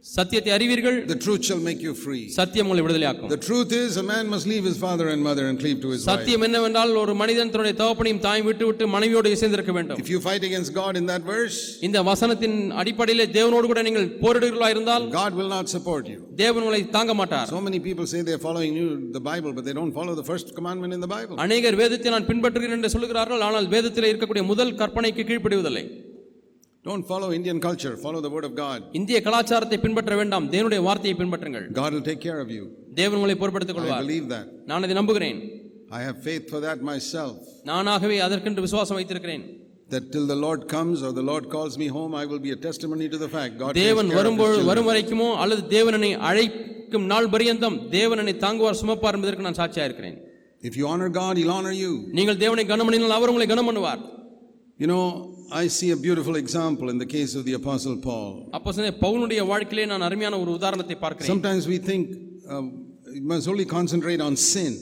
சத்தியத்தை அறிவீர்கள் the truth shall make you free. சத்தியம் உங்களை விடுதலையாக்கும் The truth is, a man must leave his father and mother and cleave to his. சத்தியம் என்னவென்றால் ஒரு மனிதன் தன்னுடைய தகப்பனையும் தாயும் விட்டு விட்டு மனைவியோடு இசைந்திருக்க வேண்டும் If you fight against God in that verse, இந்த வசனத்தின் அடிப்படையிலே தேவனோடு கூட நீங்கள் போரிடுகிறா இருந்தால் God will not support you. தேவன் உங்களை தாங்க மாட்டார் So many people say they're following you, the Bible, but they don't follow the first commandment in the Bible. அநேகர் வேதத்தை நான் பின்பற்றுகிறேன் என்று சொல்லுகிறார்கள் ஆனால் வேதத்தில் இருக்கக்கூடிய முதல் கற்பனைக்கு கீழ்ப்படிவதில்லை Don't follow Indian culture, follow the word of God. இந்திய கலாச்சாரத்தை பின்பற்ற வேண்டாம் தேவனுடைய வார்த்தையை பின்பற்றுங்கள் God will take care of you. தேவன் உங்களை பொறுப்படுத்திக் I கொள்வார் believe that. நான் அதை நம்புகிறேன் I have faith for that myself. நானாகவே அதற்கென்று விசுவாசம் வைத்திருக்கிறேன் That till the Lord comes or the Lord calls me home, I will be a testimony to the fact God தேவன் வரும்போது. வரும் வரைக்குமோ அல்லது தேவனனை அழைக்கும் நாள் பரியந்தம் தேவனனை தாங்குவார் சுமப்பார் என்பதற்கு நான் சாட்சியா இருக்கிறேன் If you honor God, He'll honor you. நீங்கள் தேவனை கனம் பண்ணினால் அவர் உங்களை கனம் பண்ணுவார் You know, I see a beautiful example in the case of the Apostle Paul. அப்போ பவுனுடைய வாழ்க்கையிலே நான் அருமையான ஒரு உதாரணத்தை பார்க்கிறேன் Sometimes we think um, you must only concentrate on sin.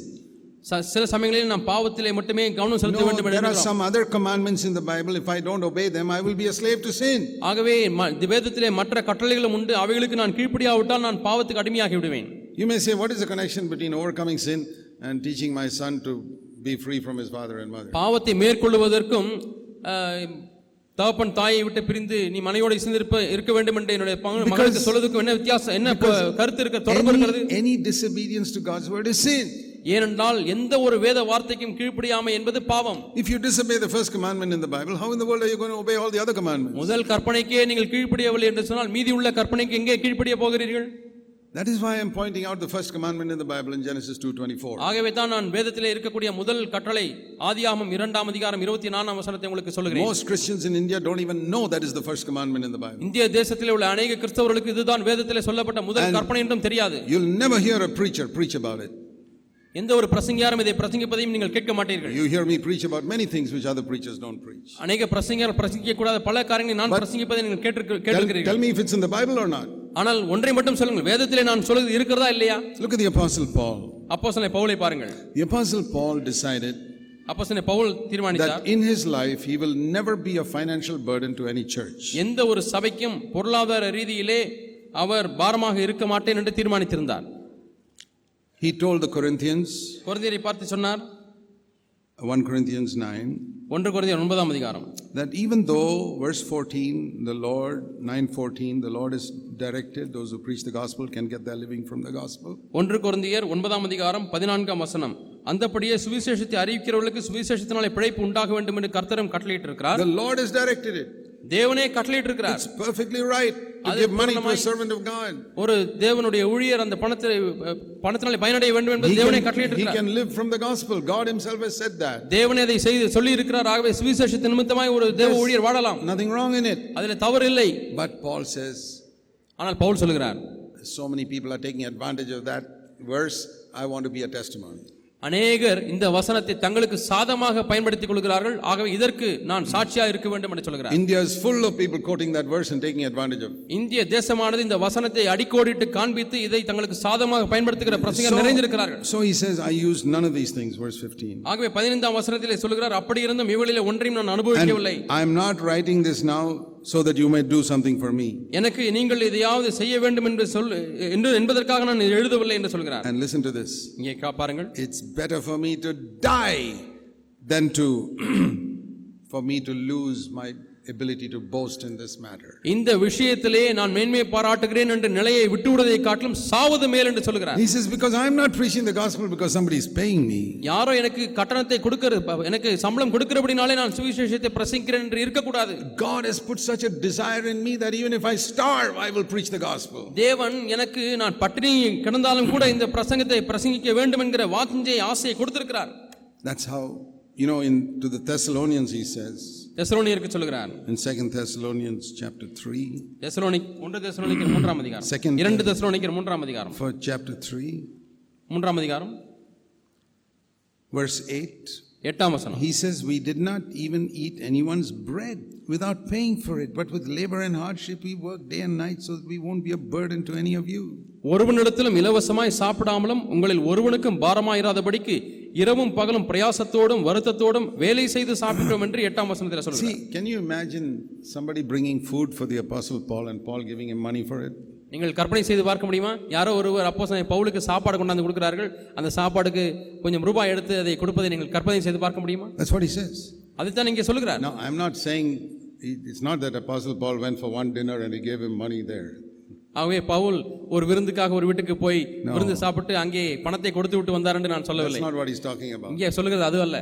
ச- சில சமயங்களில் நாம் பாவத்திலே மட்டுமே கவனம் செலுத்த வேண்டும் என்று there are some other commandments in the Bible. If I don't obey them, I will be a slave to sin. ஆகவே வேதத்திலே மற்ற கட்டளைகளும் உண்டு அவைகளுக்கு நான் கீழ்ப்படியாவிட்டால் நான் பாவத்துக்கு அடிமையாகி விடுவேன் You may say, what is the connection between overcoming sin and teaching my son to be free from his father and mother? பாவத்தை மேற்கொள்வதற்கும் ஆஹ், தகப்பன் தாயை விட்டு பிரிந்து நீ மனையோடு சேர்ந்திருப்ப இருக்க வேண்டும் என்று என்னுடைய மகளுக்கு சொல்வதற்கு என்ன வித்தியாசம் என்ன கருத்து இருக்க தொடர்பு இருக்கிறது Any, any disobedience to God's word is sin. ஏனென்றால் எந்த ஒரு வேத வார்த்தைக்கும் கீழ்ப்படியாமை என்பது பாவம் If you disobey the first commandment in the Bible, how in the world are you going to obey all the other commandments? முதல் கற்பனைக்கே நீங்கள் கீழ்ப்படியவில்லை என்று சொன்னால் மீதி உள்ள கற்பனைக்கு எங்கே கீழ்ப்படிய போகிறீர்கள் That is why I'm pointing out the first commandment in the Bible in Genesis 2:24. ஆகவே தான் நான் வேதத்திலே இருக்கக்கூடிய முதல் கட்டளை ஆதியாகமம் இரண்டாம் அதிகாரம் இருபத்தி நாலாம் வசனத்தை உங்களுக்கு சொல்லுகிறேன் Most Christians in India don't even know that is the first commandment in the Bible. இந்திய தேசத்திலே உள்ள அநேக கிறிஸ்தவர்களுக்கு இதுதான் வேதத்திலே சொல்லப்பட்ட முதல் கற்பனை என்றும் தெரியாது You'll never hear a preacher preach about it. எந்த ஒரு பிரசங்கியாரும் இதை பிரசங்கிப்பதையும் நீங்கள் கேட்க மாட்டீர்கள் You hear me preach about many things which other preachers don't preach. அநேக பிரசங்கியார் பிரசங்கிக்க கூடாத பல காரியங்களை நான் பிரசங்கிப்பதை நீங்கள் கேட்டிருக்கிறீர்கள் tell me if it's in the Bible or not. ஆனால் ஒன்றை மட்டும் சொல்லுங்கள். வேதத்திலே நான் சொல்வது இருக்கிறதா இல்லையா? Look at the Apostle Paul. அப்போஸ்தலனை பவுலை பாருங்கள். The Apostle Paul decided அப்போஸ்தலனை Pavul தீர்மானித்தார். that in his life he will never be a financial burden to any church. எந்த ஒரு சபைக்கும் பொருளாதார ரீதியிலே அவர் பாரமாக இருக்க மாட்டேன் என்று தீர்மானித்திருந்தார். He told the Corinthians, குழந்தையரை பார்த்து சொன்னார் 1 Corinthians 9, ஒன்று குழந்தையர் ஒன்பதாம் அதிகாரம் that even though, verse 14, the Lord, 914, the Lord is directed, those who preach the gospel can get their living from the gospel. ஒன்று குழந்தையர் ஒன்பதாம் அதிகாரம் பதினான்காம் வசனம் அந்தபடியே சுவிசேஷத்தை அறிவிக்கிறவர்களுக்கு சுவிசேஷத்தினாலே பிழைப்பு உண்டாக வேண்டும் என்று கர்த்தரும் கட்டளையிட்டிருக்கிறார் The Lord has directed it. தேவனே கட்டளையிட்டிருக்கிறார் It's perfectly right to give money to a servant of God. ஒரு தேவனுடைய ஊழியர் அந்த பணத்தை பணத்தினாலே பயனடைய வேண்டும் என்பது தேவனே can, he கட்டளையிட்டிருக்கிறார் can live from the gospel. God himself has said that. தேவனே அதை செய்து சொல்லி இருக்கிறார் ஆகவே சுவிசேஷத்தின் நிமித்தமாய் ஒரு தேவ ஊழியர் வாழலாம் Nothing wrong in it. அதில் தவறு இல்லை But Paul says, ஆனால் பவுல் சொல்லுகிறார் so many people are taking advantage of that verse. I want to be a testimony. அநேகர் இந்த வசனத்தை தங்களுக்கு சாதமாக பயன்படுத்திக் கொள்கிறார்கள் ஆகவே இதற்கு நான் சாட்சியா இருக்க வேண்டும் என்று சொல்கிறார் India is full of people quoting that verse and taking advantage of. இந்திய தேசமானது இந்த வசனத்தை அடிக்கோடிட்டு காண்பித்து இதை தங்களுக்கு சாதமாக பயன்படுத்துகிற பிரசங்கர் நிறைந்திருக்கிறார்கள் So he says, I use none of these things, verse 15. ஆகவே பதினைந்தாம் வசனத்திலே சொல்கிறார் அப்படி இருந்தும் இவளிலே ஒன்றையும் நான் அனுபவிக்கவில்லை I'm not writing this now so that you may do something for me. எனக்கு நீங்கள் எதையாவது செய்ய வேண்டும் என்று சொல் என்று என்பதற்காக நான் எழுதவில்லை என்று சொல்கிறார் And listen to this. இங்கே பாருங்கள் It's better for me to die than to for me to lose my ability to boast in this matter. இந்த விஷயத்திலே நான் மேன்மையை பாராட்டுகிறேன் என்ற நிலையை விட்டுவிடுவதை காட்டிலும் சாவது மேல் என்று சொல்கிறார் He says, Because I'm not preaching the gospel because somebody is paying me. யாரோ எனக்கு கட்டணத்தை கொடுக்கிற எனக்கு சம்பளம் கொடுக்கிறபடினாலே நான் சுவிசேஷத்தை பிரசங்கிக்கிறேன் என்று இருக்கக்கூடாது God has put such a desire in me that even if I starve, I will preach the gospel. தேவன் எனக்கு நான் பட்டினி கிடந்தாலும் கூட இந்த பிரசங்கத்தை பிரசங்கிக்க வேண்டும் என்கிற வாஞ்சை ஆசையை கொடுத்திருக்கிறார் That's how, you know, in to the Thessalonians, he says, தெசலோனியருக்கு சொல்கிறார் in Second Thessalonians chapter 3, தெசலோனி ஒன்று தெசலோனிக்கர் மூன்றாம் அதிகாரம் Second- இரண்டு தெசலோனிக்கர் மூன்றாம் அதிகாரம் for chapter 3, மூன்றாம் அதிகாரம் verse 8. எட்டாம் வசனம் He says, We did not even eat anyone's bread without paying for it, but with labor and hardship we work day and night so that we won't be a burden to any of you. ஒருவனிடத்திலும் இலவசமாய் சாப்பிடாமலும் உங்களில் ஒருவனுக்கும் பாரமாயிராதபடிக்கு இரவும் பகலும் பிரயாசத்தோடும் வருத்தத்தோடும் வேலை செய்து சாப்பிட்டோம் என்று எட்டாம் வசனத்தில் சொல்கிறார் See, can you imagine somebody bringing food for the Apostle Paul and Paul giving him money for it? நீங்கள் கற்பனை செய்து பார்க்க முடியுமா யாரோ ஒருவர் அப்போ பவுலுக்கு சாப்பாடு கொண்டாந்து கொடுக்கிறார்கள் அந்த சாப்பாடுக்கு கொஞ்சம் ரூபாய் எடுத்து அதை கொடுப்பதை நீங்கள் கற்பனை செய்து பார்க்க முடியுமா That's what he says. அதைத்தான் இங்கே சொல்கிறார் Now, I'm not saying it's not that Apostle Paul went for one dinner and he gave him money there. ஆகவே பவுல் ஒரு விருந்துக்காக ஒரு வீட்டுக்கு போய் விருந்து சாப்பிட்டு அங்கே பணத்தை கொடுத்து விட்டு வந்தார் என்று நான் சொல்லவில்லை. இங்கே சொல்லுகிறது அது அல்ல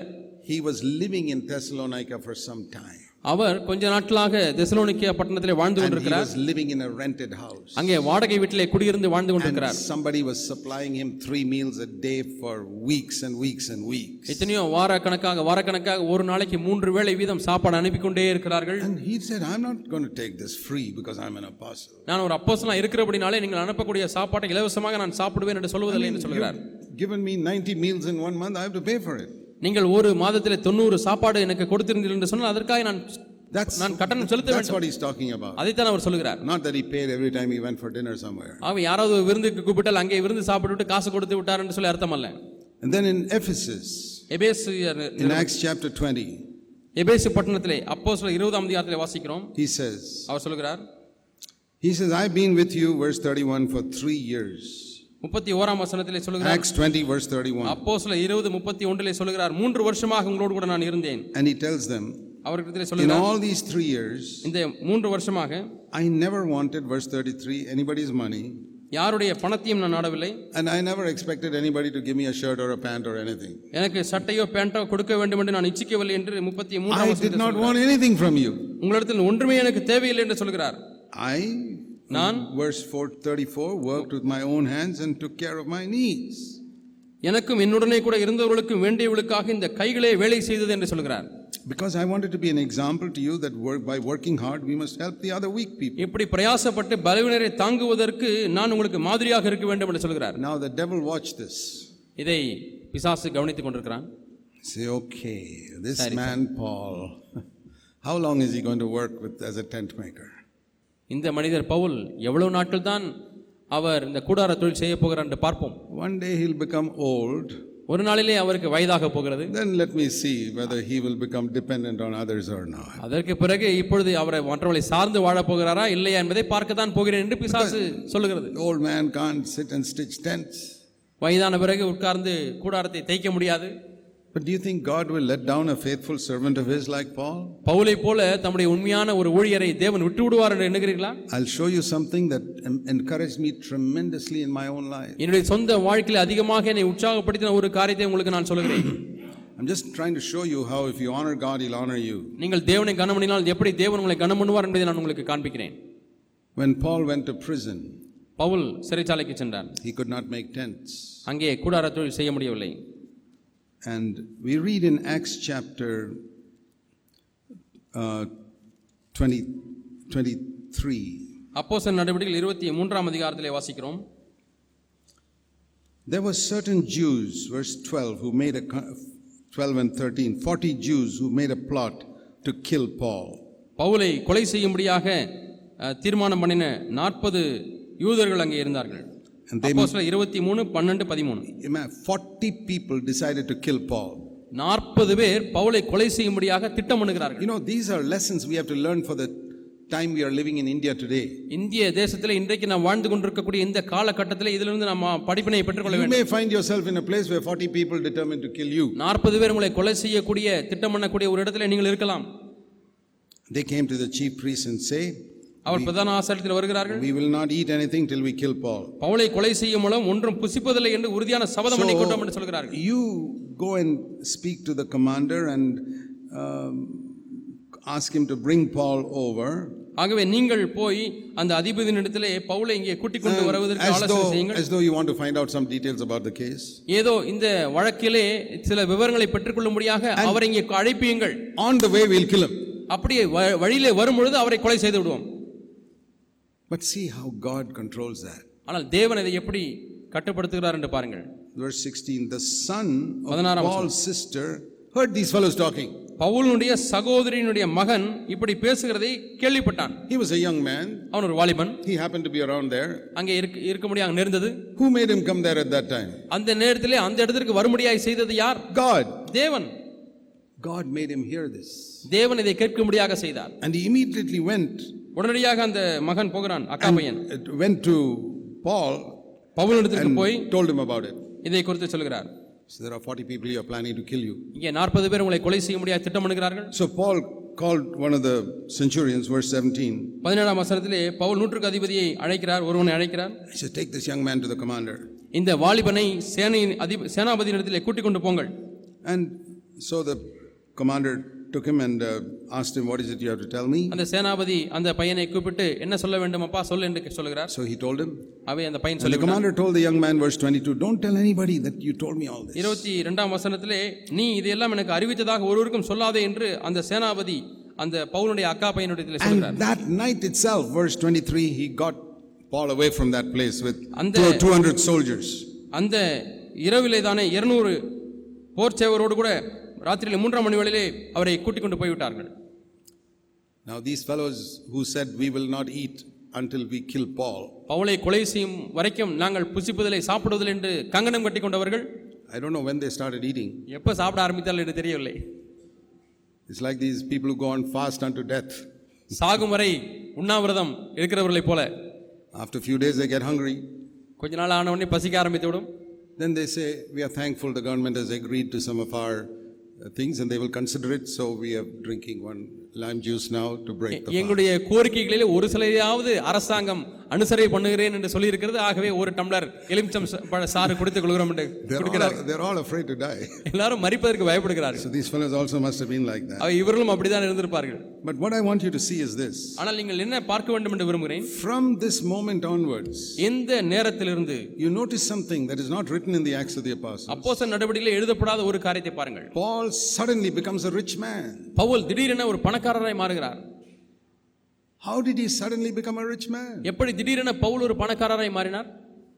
He was living in Thessalonica for some time. அவர் கொஞ்ச நாட்களாக தெசலோனிக்கிய பட்டணத்திலே வாழ்ந்து கொண்டிருக்கிறார் living in a rented house. அங்கே வாடகை வீட்டிலே குடியிருந்து வாழ்ந்து கொண்டிருக்கிறார் somebody was supplying him three meals a day for weeks and weeks and weeks. எத்தனையோ வார கணக்காக வாரக்கணக்காக ஒரு நாளைக்கு மூன்று வேளை வீதம் சாப்பாடு அனுப்பி கொண்டே இருக்கிறார்கள் And he said, I'm not going to take this free because I'm an apostle. நான் ஒரு அப்போஸ்தலனா இருக்கிறபடினாலே நீங்கள் அனுப்பக்கூடிய சாப்பாட்டை இலவசமாக நான் சாப்பிடுவேன் என்று சொல்வதில்லை என்று சொல்கிறார் Given me 90 meals in one month, I have to pay for it. நீங்கள் ஒரு மாதத்திலே தொண்ணூறு சாப்பாடு எனக்கு கொடுத்திருந்தீர்கள் என்று சொன்னால் அதற்காக நான் That's, நான் கட்டணம் செலுத்த வேண்டும் what he's talking about. அதைத்தான் அவர் சொல்கிறார் Not that he paid every time he went for dinner somewhere. ஆக யாராவது விருந்துக்கு கூப்பிட்டால் அங்கே விருந்து சாப்பிட்டு காசு கொடுத்து விட்டார் என்று சொல்லி அர்த்தம் அல்ல And then in Ephesus, Ephesus in Acts chapter 20, எபேசு பட்டணத்திலே அப்போ சொல்ல இருபதாம் அதிகாரத்திலே வாசிக்கிறோம் he says, அவர் சொல்கிறார் he says, I've been with you, verse 31, for three years. முப்பத்தி ஓராம் வசனத்திலே சொல்கிறார் Acts 20, verse 31. அப்போ சொல்ல இருபது முப்பத்தி ஒன்றிலே சொல்கிறார் மூன்று வருஷமாக உங்களோடு கூட நான் இருந்தேன் And he tells them, அவர்கிட்ட in சொல்கிறார் all these three years, இந்த மூன்று வருஷமாக I never wanted, verse 33, anybody's money. யாருடைய பணத்தையும் நான் நாடவில்லை And I never expected anybody to give me a shirt or a pant or anything. எனக்கு சட்டையோ பேண்டோ கொடுக்க வேண்டும் என்று நான் இச்சிக்கவில்லை என்று முப்பத்தி மூன்றாம் I did வசனத்தில் not want anything from you. உங்களிடத்தில் ஒன்றுமே எனக்கு தேவையில்லை என்று சொல்கிறார் I, நான் verse 434, worked with my own hands and took care of my needs. எனக்கும் என்னுடனே கூட இருந்தவர்களுக்கும் வேண்டியவர்களுக்காக இந்த கைகளே வேலை செய்தது என்று சொல்கிறார் Because I wanted to be an example to you that work, by working hard, we must help the other weak people. இப்படி பிரயாசப்பட்டு பலவினரை தாங்குவதற்கு நான் உங்களுக்கு மாதிரியாக இருக்க வேண்டும் என்று சொல்கிறார் Now the devil watched this. இதை பிசாசு கவனித்துக் கொண்டிருக்கிறான் Say, okay, this Sorry, man Paul, *laughs* how long is he going to work with as a tent maker? இந்த மனிதர் பவுல் எவ்வளவு நாட்கள் தான் அவர் இந்த கூடார தொழில் செய்ய போகிறார் என்று பார்ப்போம் One day he'll become old. ஒரு நாளிலே அவருக்கு வயதாக போகிறது Then let me see whether he will become dependent on others or not. அதற்கு பிறகு இப்பொழுது அவரை மற்றவர்களை சார்ந்து வாழப் போகிறாரா இல்லையா என்பதை பார்க்கத்தான் போகிறேன் என்று பிசாசு சொல்லுகிறது old man can't sit and stitch tents. வயதான பிறகு உட்கார்ந்து கூடாரத்தை தைக்க முடியாது But do you think God will let down a faithful servant of his like Paul? பவுலை போல தம்முடைய உண்மையான ஒரு ஊழியரை தேவன் விட்டு விடுவார் என்று எண்ணுகிறீர்களா I'll show you something that encouraged me tremendously in my own life. என்னுடைய சொந்த வாழ்க்கையில் அதிகமாக என்னை உற்சாகப்படுத்தின ஒரு காரியத்தை உங்களுக்கு நான் சொல்கிறேன் I'm just trying to show you how if you honor God, he'll honor you. நீங்கள் தேவனை கனம் பண்ணினால் எப்படி தேவன் உங்களை கனம் பண்ணுவார் என்பதை நான் உங்களுக்கு காண்பிக்கிறேன் When Paul went to prison, Pavul சிறைச்சாலைக்கு சென்றார் he could not make tents. அங்கே கூடார தொழில் செய்ய முடியவில்லை And we read in Acts chapter uh, 20, 23. அப்போஸ்தலர் நடவடிக்கைகள் இருபத்தி மூன்றாம் அதிகாரத்திலே வாசிக்கிறோம் There were certain Jews, verse 12, who made a, co- 12 and 13, 40 Jews who made a plot to kill Paul. பவுலை கொலை செய்யும்படியாக தீர்மானம் பண்ணின நாற்பது யூதர்கள் அங்கே இருந்தார்கள் And they, அப்போஸ்தலர் இருபத்தி மூணு பன்னெண்டு பதிமூணு ima- 40 people decided to kill Paul. நாற்பது பேர் பவுலை கொலை செய்யும்படியாக திட்டமிடுகிறார்கள் You know, these are lessons we have to learn for the time we are living in India today. இந்திய தேசத்தில் இன்றைக்கு நாம் வாழ்ந்து கொண்டிருக்கக்கூடிய இந்த காலகட்டத்தில் இதிலிருந்து நம்ம படிப்பினை பெற்றுக்கொள்ள You வேண்டும் may find yourself in a place where 40 people determined to kill you. நாற்பது பேர் உங்களை கொலை செய்யக்கூடிய திட்டம் பண்ணக்கூடிய ஒரு இடத்துல நீங்கள் இருக்கலாம் They came to the chief priest and say, அவர் பிரதான ஆசாரத்தில் வருகிறார்கள் We will not eat anything till we kill Paul. பவுலை கொலை செய்யும் மூலம் ஒன்றும் புசிப்பதில்லை என்று உறுதியான சபதம் பண்ணி கொண்டோம் என்று சொல்கிறார்கள் You go and speak to the commander and um, ask him to bring Paul over. ஆகவே நீங்கள் போய் அந்த அதிபதியினிடத்திலே பவுலை இங்கே கூட்டிக் கொண்டு வருவதற்கு ஆலோசனை செய்யுங்கள் as though you want to find out some details about the case. ஏதோ இந்த வழக்கிலே சில விவரங்களை பெற்றுக்கொள்ளும்படியாக அவரை இங்கே அழைப்பியுங்கள் On the way, we'll kill him. அப்படியே வழியிலே வரும் பொழுது அவரை கொலை செய்து விடுவோம் But see how God controls that. ஆனால் தேவன் இதை எப்படி கட்டுப்படுத்துகிறார் என்று பாருங்கள் Verse 16 The son of பதினாறாம் Paul's sister heard these fellows talking. பவுலுடைய சகோதரியினுடைய மகன் இப்படி பேசுகிறதை கேள்விப்பட்டான் He was a young man. அவன் ஒரு வாலிபன் He happened to be around there. அங்கே இருக்க இருக்க முடியாங்க நேர்ந்தது Who made him come there at that time? அந்த நேரத்திலே அந்த இடத்திற்கு வரும்படியாய் செய்தது யார் God. தேவன் God made him hear this. தேவன் இதை கேட்கும்படியாக செய்தார் And he immediately went உடனடியாக அந்த மகன் போகிறான் அக்கா பையன் and went to Paul பவுலிடத்திற்கு போய் told him about it. இதை குறித்து சொல்கிறார் So there are 40 people here planning to kill you. இங்கே நாற்பது பேர் உங்களை கொலை செய்ய முடியாது திட்டமிடுகிறார்கள் So Paul called one of the centurions, verse 17. பதினேழாம் வசனத்திலே பவுல் நூற்றுக்கு அதிபதியை அழைக்கிறார் ஒருவனை அழைக்கிறார் He said, Take this young man to the commander. இந்த வாலிபனை சேனையின் அதிப சேனாபதியிடத்திலே கூட்டிக் கொண்டு போங்கள் And so the commander took him and uh, asked him, What is it you have to tell me? அந்த சேனாபதி அந்த பையனை கூப்பிட்டு என்ன சொல்ல வேண்டும் அப்பா சொல் என்று சொல்லுகிறார் So he told him. அவை அந்த பையன் And the சொல்லி commander told the young man, verse 22, Don't tell anybody that you told me all this. இருபத்தி இரண்டாம் வசனத்திலே நீ இதையெல்லாம் எனக்கு அறிவித்ததாக ஒருவருக்கும் சொல்லாதே என்று அந்த சேனாபதி அந்த பவுலுடைய அக்கா பையனுடைய சொல்கிறார் that night itself, verse 23, he got Paul away from that place with And two- the- 200 soldiers. அந்த இரவிலே தானே இருநூறு போர் சேவரோடு கூட ராத்திரியில் மூன்றாம் மணி வேளையிலே அவரை கூட்டிக் கொண்டு போய்விட்டார்கள் Now, these fellows who said, We will not eat until we kill Paul, பவுலை கொலை செய்யும் வரைக்கும் நாங்கள் புசிப்பதில்லை சாப்பிடுவதில்லை என்று கங்கணம் கட்டி கொண்டவர்கள் I don't know when they started eating. எப்ப சாப்பிட ஆரம்பித்தார்கள் என்று தெரியவில்லை It's like these people who go on fast unto death. சாகும் வரை உண்ணாவிரதம் இருக்கிறவர்களைப் போல After a few days, they get hungry. கொஞ்ச நாள் ஆன உடனே பசிக்க ஆரம்பித்து விடும் Then they say, We are thankful the government has agreed to some of our uh, Uh, things and they will consider it. So we are drinking one எங்களுடைய கோரிக்கைகளில் ஒரு சிலையாவது அரசாங்கம் அனுசரணை பண்ணுகிறேன் என்று சொல்லியிருக்கிறது ஆகவே ஒரு டம்ளர் எலுமிச்சம் சாறு குடித்துக் கொள்கிறோம் என்று குடிக்கிறார் all, they're all afraid to die. எல்லாரும் மறிப்பதற்கு பயப்படுகிறார்கள் So these fellows also must have been like that. அவை இவர்களும் அப்படிதான் இருந்திருப்பார்கள் But what I want you to see is this ஆனால் நீங்கள் என்ன பார்க்க வேண்டும் என்று விரும்புகிறேன் from this moment onwards, இந்த நேரத்திலிருந்து you notice something that is not written in the Acts of the Apostles. அப்போஸ்தல நடவடிக்கையில் எழுதப்படாத ஒரு காரியத்தை பாருங்கள் Paul suddenly becomes a rich man. Pavul திடீரென ஒரு பணக்காரராய் மாறுகிறார் How did he suddenly become a rich man? எப்படி திடீரென பவுல் ஒரு பணக்காரராய் மாறினார்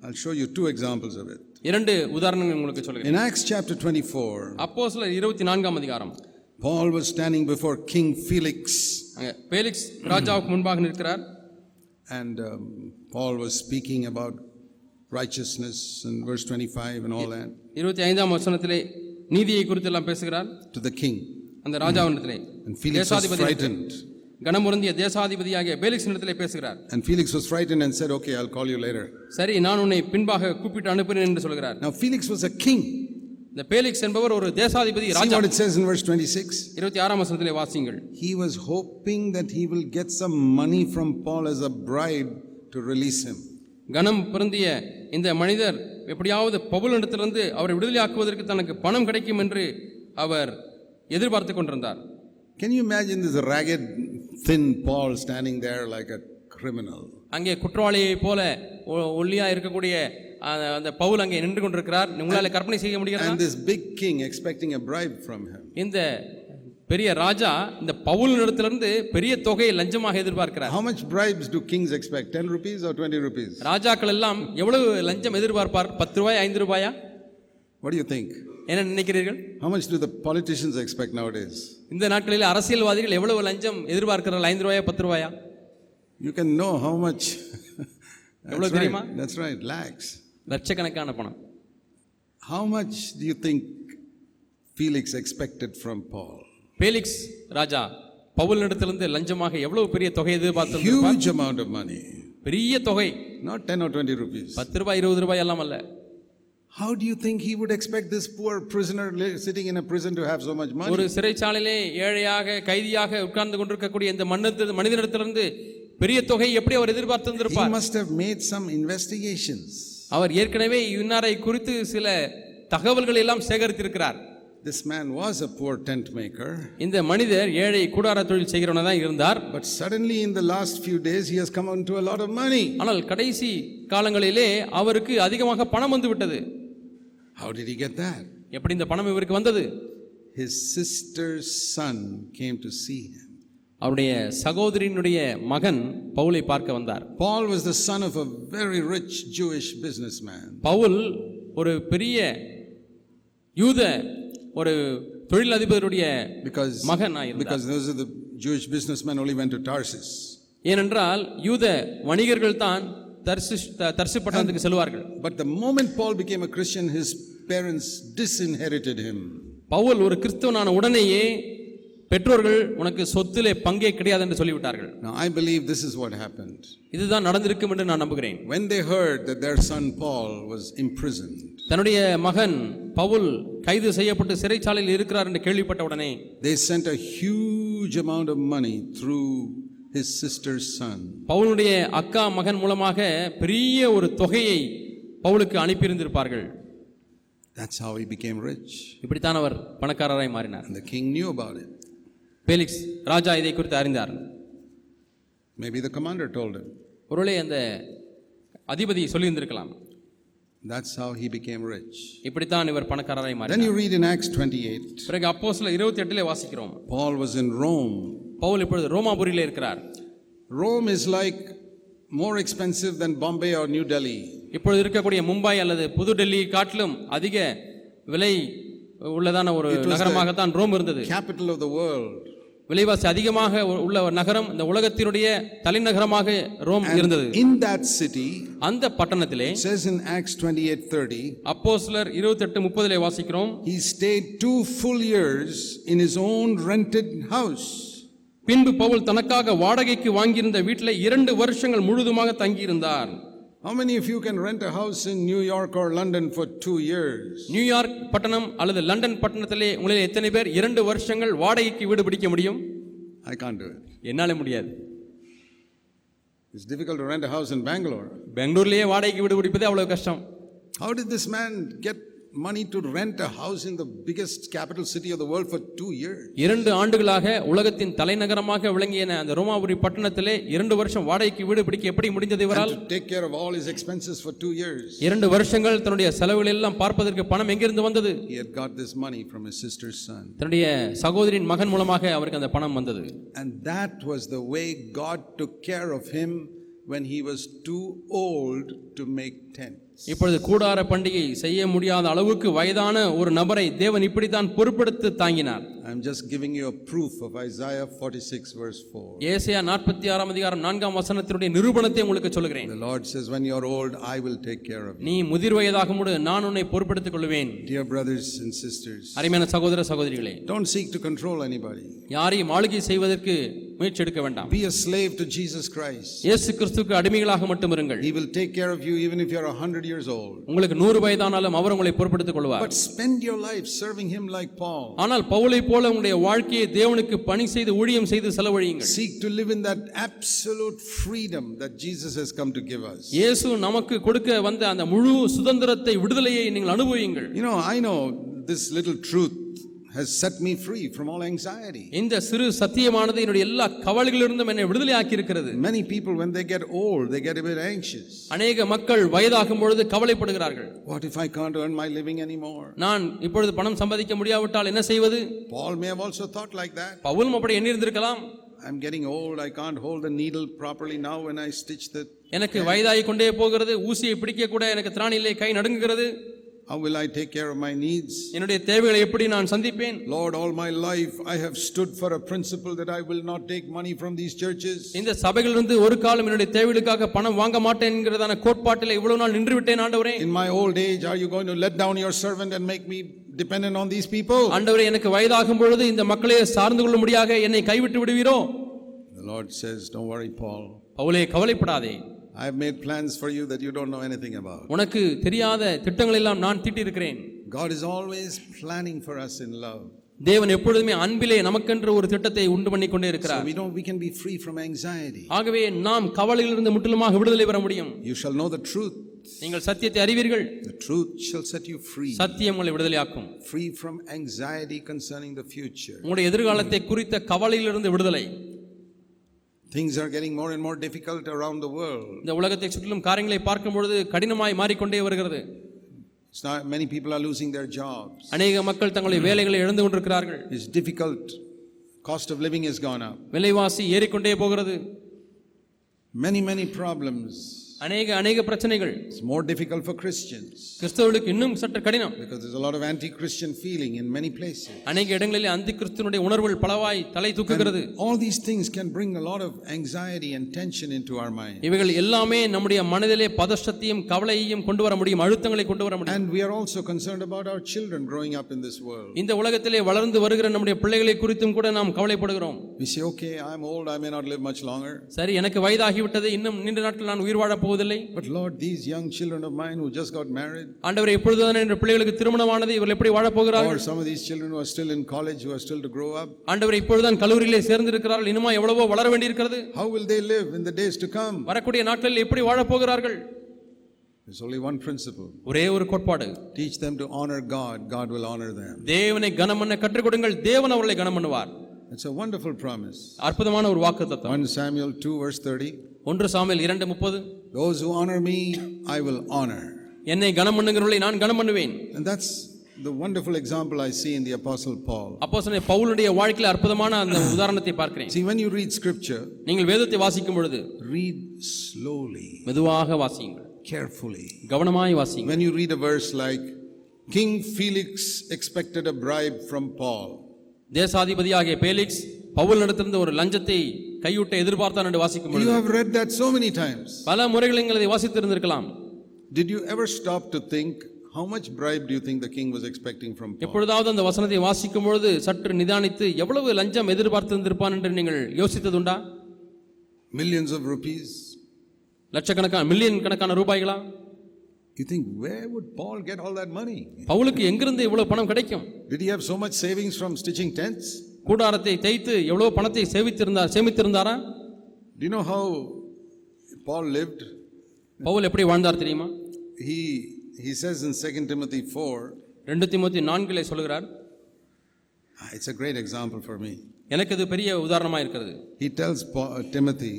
I'll show you two examples of it. இரண்டு உதாரணங்கள் உங்களுக்கு சொல்லுகிறேன் In Acts chapter 24, அப்போஸ்தலர் இருபத்தி நான்காம் அதிகாரம் Paul was standing before King Felix, அங்க பேலிக்ஸ் ராஜாவுக்கு முன்பாக நிற்கிறார் and um, Paul was speaking about righteousness and verse 25 and all that இருபத்தி ஐந்தாம் வசனத்திலே நீதியை குறித்து எல்லாம் பேசுகிறார் to the king. அந்த was தேசாதிபதி. கனமுருந்திய தேசாதிபதியாகிய பேலிக்ஸ் இடத்திலே பேசுகிறார் And Felix was frightened and said, Okay, I'll call you later. சரி நான் உன்னை பின்பாக கூப்பிட்டு அனுப்புகிறேன் என்று சொல்கிறார் Now, Felix was a king. இந்த பேலிக்ஸ் என்பவர் ஒரு தேசாதிபதி ராஜா what it says in verse 26? இருபத்தி ஆறாம் வசனத்திலே வாசியுங்கள் He was hoping that he will get some money from Paul as a bribe to release him. கனம் பொருந்திய இந்த மனிதர் எப்படியாவது பவுலிடத்திலிருந்து அவரை விடுதலையாக்குவதற்கு தனக்கு பணம் கிடைக்கும் என்று அவர் எதிர்பார்த்து கொண்டிருந்தார் Can you imagine this ragged, thin Paul standing there like a criminal? அங்கே குற்றவாளியைப் போல ஒ- ஒல்லியா இருக்கக்கூடிய அந்த- பவுல் அங்கே நின்று கொண்டிருக்கிறார் உங்களால கற்பனை செய்ய முடிகிறதா And this big king expecting a bribe from him. இந்த பெரிய ராஜா இந்த பவுல் இடத்திலிருந்து பெரிய தொகையை லஞ்சமாக எதிர்பார்க்கிறார் How much bribes do kings expect? 10 rupees or 20 rupees? ராஜாக்கள் எல்லாம் எவ்வளவு லஞ்சம் எதிர்பார்ப்பார் பத்து ரூபாய் ஐந்து ரூபாயா What do you think? என்ன நினைக்கிறீர்கள் How much do the politicians expect nowadays? இந்த நாட்களில் அரசியல்வாதிகள் எவ்வளவு லஞ்சம் எதிர்பார்க்கிறார்கள் ஐந்து ரூபாயா பத்து ரூபாயா You can know how much. *laughs* எவ்வளவு தெரியுமா? that's right, lakhs. லட்சக்கணக்கான பணம் How much do you think Felix expected from Paul? Felix Raja Paul இடத்திலிருந்து லஞ்சமாக எவ்வளவு பெரிய தொகை எதிர்பார்த்து Huge amount of money. பெரிய தொகை Not 10 or 20 rupees. பத்து ரூபாய் இருபது ரூபாய் எல்லாம் அல்ல How do you think he would expect this poor prisoner sitting in a prison to have so much money? ஒரு சிறைச்சாலையிலே ஏழையாக கைதியாக உட்கார்ந்து கொண்டிருக்கக்கூடிய இந்த மன்னத்து மனிதனிடத்திலிருந்து பெரிய தொகை எப்படி அவர் He எதிர்பார்த்திருந்திருப்பார் must have made some investigations. அவர் ஏற்கனவே இன்னாரை குறித்து சில தகவல்களை எல்லாம் சேகரித்திருக்கிறார் This man was a poor tent maker, இந்த மனிதர் ஏழை கூடார தொழில் செய்கிறவனா தான் இருந்தார் but suddenly in the last few days he has come into a lot of money. ஆனால் கடைசி காலங்களிலே அவருக்கு அதிகமாக பணம் வந்து விட்டது How did he get that? எப்படி இந்த பணம் இவருக்கு வந்தது His sister's son came to see him. அவருடைய சகோதரியினுடைய மகன் பவுலை பார்க்க வந்தார் Paul was the son of a very rich Jewish businessman. Pavul ஒரு பெரிய யூத ஒரு தொழிலதிபருடைய Because, இருந்தார். because those are the Jewish businessmen only went to Tarsus. ஏனென்றால் யூத வணிகர்கள் தான் தர்சு தர்சு பட்டணத்துக்கு செல்வார்கள் But the moment Paul became a Christian, his parents disinherited him. Pavul ஒரு கிறிஸ்தவனான உடனேயே பெற்றோர்கள் உனக்கு சொத்திலே பங்கே கிடையாது என்று சொல்லிவிட்டார்கள் I believe this is what happened. இதுதான் நடந்திருக்கும் என்று நான் நம்புகிறேன் When they heard that their son Paul was imprisoned, தன்னுடைய மகன் பவுல் கைது செய்யப்பட்டு சிறைச்சாலையில் இருக்கிறார் என்று கேள்விப்பட்ட உடனே they sent a huge amount of money through his sister's son. பவுலுடைய அக்கா மகன் மூலமாக பெரிய ஒரு தொகையை பவுலுக்கு அனுப்பியிருந்திருப்பார்கள் That's how he became rich. இப்படித்தான் அவர் பணக்காரராய் மாறினார் And the king knew about it. Felix ராஜா இதை குறித்து அறிந்தார் Maybe the commander told him. ஒருவேளை அந்த அதிபதி சொல்லியிருந்திருக்கலாம் That's how he became rich. இப்படித்தான் இவர் பணக்காரராய் Then மாறினார் you read in Acts 28, பிறகு அப்போ சில இருபத்தி எட்டிலே வாசிக்கிறோம் Paul was in Rome. Pavul இப்பொழுது ரோமாபுரியிலே இருக்கிறார் Rome is like more expensive than Bombay or New Delhi. இப்பொழுது இருக்கக்கூடிய மும்பை அல்லது புது டெல்லி காட்டிலும் அதிக விலை உள்ளதான ஒரு நகரமாகத்தான் ரோம் இருந்தது Capital of the world. விலைவாசி அதிகமாக உள்ள நகரம் இந்த உலகத்தினுடைய தலைநகரமாக ரோம் இருந்தது In that city, அந்த பட்டணத்திலே says in Acts 28:30, அப்போஸ்தலர் இருபத்தெட்டு முப்பதிலே வாசிக்கிறோம் he stayed two full years in his own rented house. பின்பு பவுல் தனக்காக வாடகைக்கு வாங்கியிருந்த வீட்டில் இரண்டு வருஷங்கள் முழுதுமாக தங்கியிருந்தார் How many of you can rent a house in New York or London for two years? New York பட்டணம் அல்லது லண்டன் பட்டணத்திலே உங்களில் எத்தனை பேர் இரண்டு வருஷங்கள் வாடகைக்கு வீடு பிடிக்க முடியும் I can't do it. என்னால முடியாது It's difficult to rent a house in Bangalore. பெங்களூர்லயே வாடகைக்கு வீடு பிடிப்பதே அவ்வளவு கஷ்டம் How did this man get money to rent a house in the biggest capital city of the world for two years? இரண்டு ஆண்டுகளாக உலகத்தின் தலைநகரமாக விளங்கிய அந்த ரோமாபுரி பட்டணத்திலே இரண்டு வருஷம் வாடகைக்கு வீடு பிடிக்க எப்படி முடிந்தது இவரால் to take care of all his expenses for two years. இரண்டு வருஷங்கள் தன்னுடைய செலவுகள் எல்லாம் பார்ப்பதற்கு பணம் எங்கிருந்து வந்தது He had got this money from his sister's son. தன்னுடைய சகோதரின் மகன் மூலமாக அவருக்கு அந்த பணம் வந்தது And that was the way God took care of him when he was too old to make tents. இப்பொழுது கூடார பண்டிகை செய்ய முடியாத அளவுக்கு வயதான ஒரு நபரை தேவன் இப்படித்தான் பொறுப்படுத்தி தாங்கினார் I'm just giving you a proof of Isaiah 46, verse 4. ஏசியா நாற்பத்தி ஆறாம் அதிகாரம் நான்காம் வசனத்தினுடைய நிரூபணத்தை உங்களுக்கு சொல்கிறேன் The Lord says, When you're old, I will take care of you. நீ முதிர் வயதாகும் போது நான் உன்னை பொறுப்படுத்திக் கொள்வேன் Dear brothers and sisters, அருமையான சகோதர சகோதரிகளே don't seek to control anybody. யாரையும் ஆளுகை செய்வதற்கு முயற்சி எடுக்க வேண்டாம் Be a slave to Jesus Christ. இயேசு கிறிஸ்துக்கு அடிமைகளாக மட்டும் இருங்கள் He will take care of you even if you're 100 years old. உங்களுக்கு நூறு வயதானாலும் அவர் உங்களை பொறுப்படுத்திக் கொள்வார் But spend your life serving Him like Paul. ஆனால் பவுலை போல உங்களுடைய வாழ்க்கையை தேவனுக்கு பணி செய்து ஊழியம் செய்து செலவழியுங்கள் Seek to live in that absolute freedom that Jesus has come to give us. இயேசு நமக்கு கொடுக்க வந்த அந்த முழு சுதந்திரத்தை விடுதலையை நீங்கள் அனுபவியுங்கள் You know, I know this little truth has set me free from all anxiety. இந்த சிறு சத்தியமானது என்னுடைய எல்லா கவலைகளிலிருந்தும் என்னை விடுதலை ஆக்கி இருக்கிறது Many people, when they get old, they get a bit anxious. அநேக மக்கள் வயதாகும் பொழுது கவலைப்படுகிறார்கள் What if I can't earn my living anymore? நான் இப்பொழுது பணம் சம்பாதிக்க முடியாவிட்டால் என்ன செய்வது Paul may have also thought like that. பவுலும் அப்படி எண்ணியிருந்திருக்கலாம் I'm getting old. I can't hold the needle properly now when I stitch the. எனக்கு வயதாகி கொண்டே போகிறது ஊசியை பிடிக்க கூட எனக்கு திராணி இல்லை கை நடுங்குகிறது How will I take care of my needs? என்னுடைய தேவைகளை எப்படி நான் சந்திப்பேன் Lord, all my life I have stood for a principle that I will not take money from these churches. இந்த சபைகளிலிருந்து ஒரு காலம் என்னுடைய தேவைகளுக்காக பணம் வாங்க மாட்டேன் என்கிறதான கோட்பாட்டில் இவ்வளவு நாள் நின்று விட்டேன் ஆண்டவரே In my old age, are you going to let down your servant and make me dependent on these people? ஆண்டவரே எனக்கு வயதாகும் பொழுது இந்த மக்களை சார்ந்து கொள்ளும்படியாக என்னை கைவிட்டு விடுவீரோ The Lord says, Don't worry, Paul. பவுலே கவலைப்படாதே I have made plans for you that you don't know anything about. உனக்கு தெரியாத திட்டங்கள் எல்லாம் நான் தீட்டியிருக்கிறேன் God is always planning for us in love. தேவன் எப்பொழுதுமே அன்பிலே நமக்கென்று ஒரு திட்டத்தை உண்டு பண்ணி கொண்டே So இருக்கிறார் we don't we can be free from anxiety. ஆகவே நாம் கவலையிலிருந்து முற்றிலுமாக விடுதலை பெற முடியும் You shall know the truth. நீங்கள் சத்தியத்தை அறிவீர்கள் The truth shall set you free. சத்தியம் உங்களை விடுதலையாக்கும் Free from anxiety concerning the future. உங்களுடைய எதிர்காலத்தை குறித்த கவலையிலிருந்து விடுதலை Things are getting more and more difficult around the world. இந்த உலகத்தை சுற்றிலும் காரியங்களை பார்க்கும் பொழுது கடினமாய் மாறிக்கொண்டே வருகிறது It's not, many people are losing their jobs. அநேக மக்கள் தங்களுடைய வேலைகளை இழந்து கொண்டிருக்கிறார்கள் It's difficult. Cost of living has gone up. விலைவாசி ஏறிக்கொண்டே போகிறது Many, many problems. அநேக அநேக பிரச்சனைகள் It's more difficult for Christians கிறிஸ்தவர்களுக்கு இன்னும் சற்று கடினம் because there's a lot of anti Christian feeling in many places. அநேக இடங்களில் அந்த கிறிஸ்தனுடைய உணர்வுகள் பலவாய் தலை தூக்குகிறது All these things can bring a lot of anxiety and tension into our mind. இவைகள் எல்லாமே நம்முடைய மனதிலே பதஷ்டத்தையும் கவலையையும் கொண்டு வர முடியும் அழுத்தங்களை கொண்டு வர முடியும் And we are also concerned about our children growing up in this world. இந்த உலகத்திலே வளர்ந்து வருகிற நம்முடைய பிள்ளைகளை குறித்தும் கூட நாம் கவலைப்படுகிறோம் We say, okay, I'm old, I may not live much longer. சரி எனக்கு வயதாகிவிட்டது இன்னும் நீண்ட நாட்கள் நான் உயிர் வாழப் போவதில்லை But Lord, these young children of mine who just got married, ஆண்டவரை எப்பொழுதுதான் என்ற பிள்ளைகளுக்கு திருமணமானது இவர்கள் எப்படி வாழப் போகிறார்கள் or some of these children who are still in college, who are still to grow up, ஆண்டவரை இப்பொழுதுதான் கல்லூரியிலே சேர்ந்திருக்கிறார்கள் இன்னுமா எவ்வளவோ வளர வேண்டியிருக்கிறது how will they live in the days to come? வரக்கூடிய நாட்களில் எப்படி வாழப் போகிறார்கள் There's only one principle ஒரே ஒரு கோட்பாடு teach them to honor God, God will honor them. தேவனை கனம் பண்ண கற்றுக் கொடுங்கள் தேவன் அவர்களை கனம் பண்ணுவார் It's a wonderful promise. அற்புதமான ஒரு வாக்கு தத்துவம் 1 Samuel 2, verse 30 ஒன்று சாமியல் இரண்டு முப்பது Those who honor me, I will honor. என்னை கனம் பண்ணுகிறவர்களை நான் கனம் பண்ணுவேன் And that's the wonderful example I see in the Apostle Paul. அப்போ பவுலுடைய வாழ்க்கையில் அற்புதமான அந்த உதாரணத்தை பார்க்கிறேன் See, when you read scripture, நீங்கள் வேதத்தை வாசிக்கும் பொழுது read slowly, மெதுவாக வாசியுங்கள் carefully. கவனமாய் வாசியுங்கள் When you read a verse like, King Felix expected a bribe from Paul. தேசாதிபதியாகிய பேலிக்ஸ் பவுல் நடத்திருந்த ஒரு லஞ்சத்தை கையூட்ட எதிர்பார்த்தான் என்று வாசிக்கும் You பொழுது have read that so many times. பல முறைகள் நீங்கள் அதை வாசித்திருந்திருக்கலாம் Did you ever stop to think, how much bribe do you think the king was expecting from Paul? எப்பொழுதாவது அந்த வசனத்தை வாசிக்கும் பொழுது சற்று நிதானித்து எவ்வளவு லஞ்சம் எதிர்பார்த்திருந்திருப்பான் என்று நீங்கள் யோசித்ததுண்டா Millions of rupees? லட்சக்கணக்கான மில்லியன் கணக்கான ரூபாய்களா You think, where would Paul get all that money? பவுலுக்கு எங்கிருந்து இவ்வளவு பணம் கிடைக்கும் Did he have so much savings from stitching tents? கூடாரத்தை தைத்து எவ்வளவு பணத்தை சேமித்திருந்தார் சேமித்திருந்தாரா Do you know how Paul lived? Pavul எப்படி வாழ்ந்தார் தெரியுமா He, he says in 2 Timothy 4, ரெண்டு திமுத்தி நான்கிலே சொல்கிறார் ah, it's a great example for me. எனக்கு இது பெரிய உதாரணமா இருக்கிறது He tells uh, Timothy,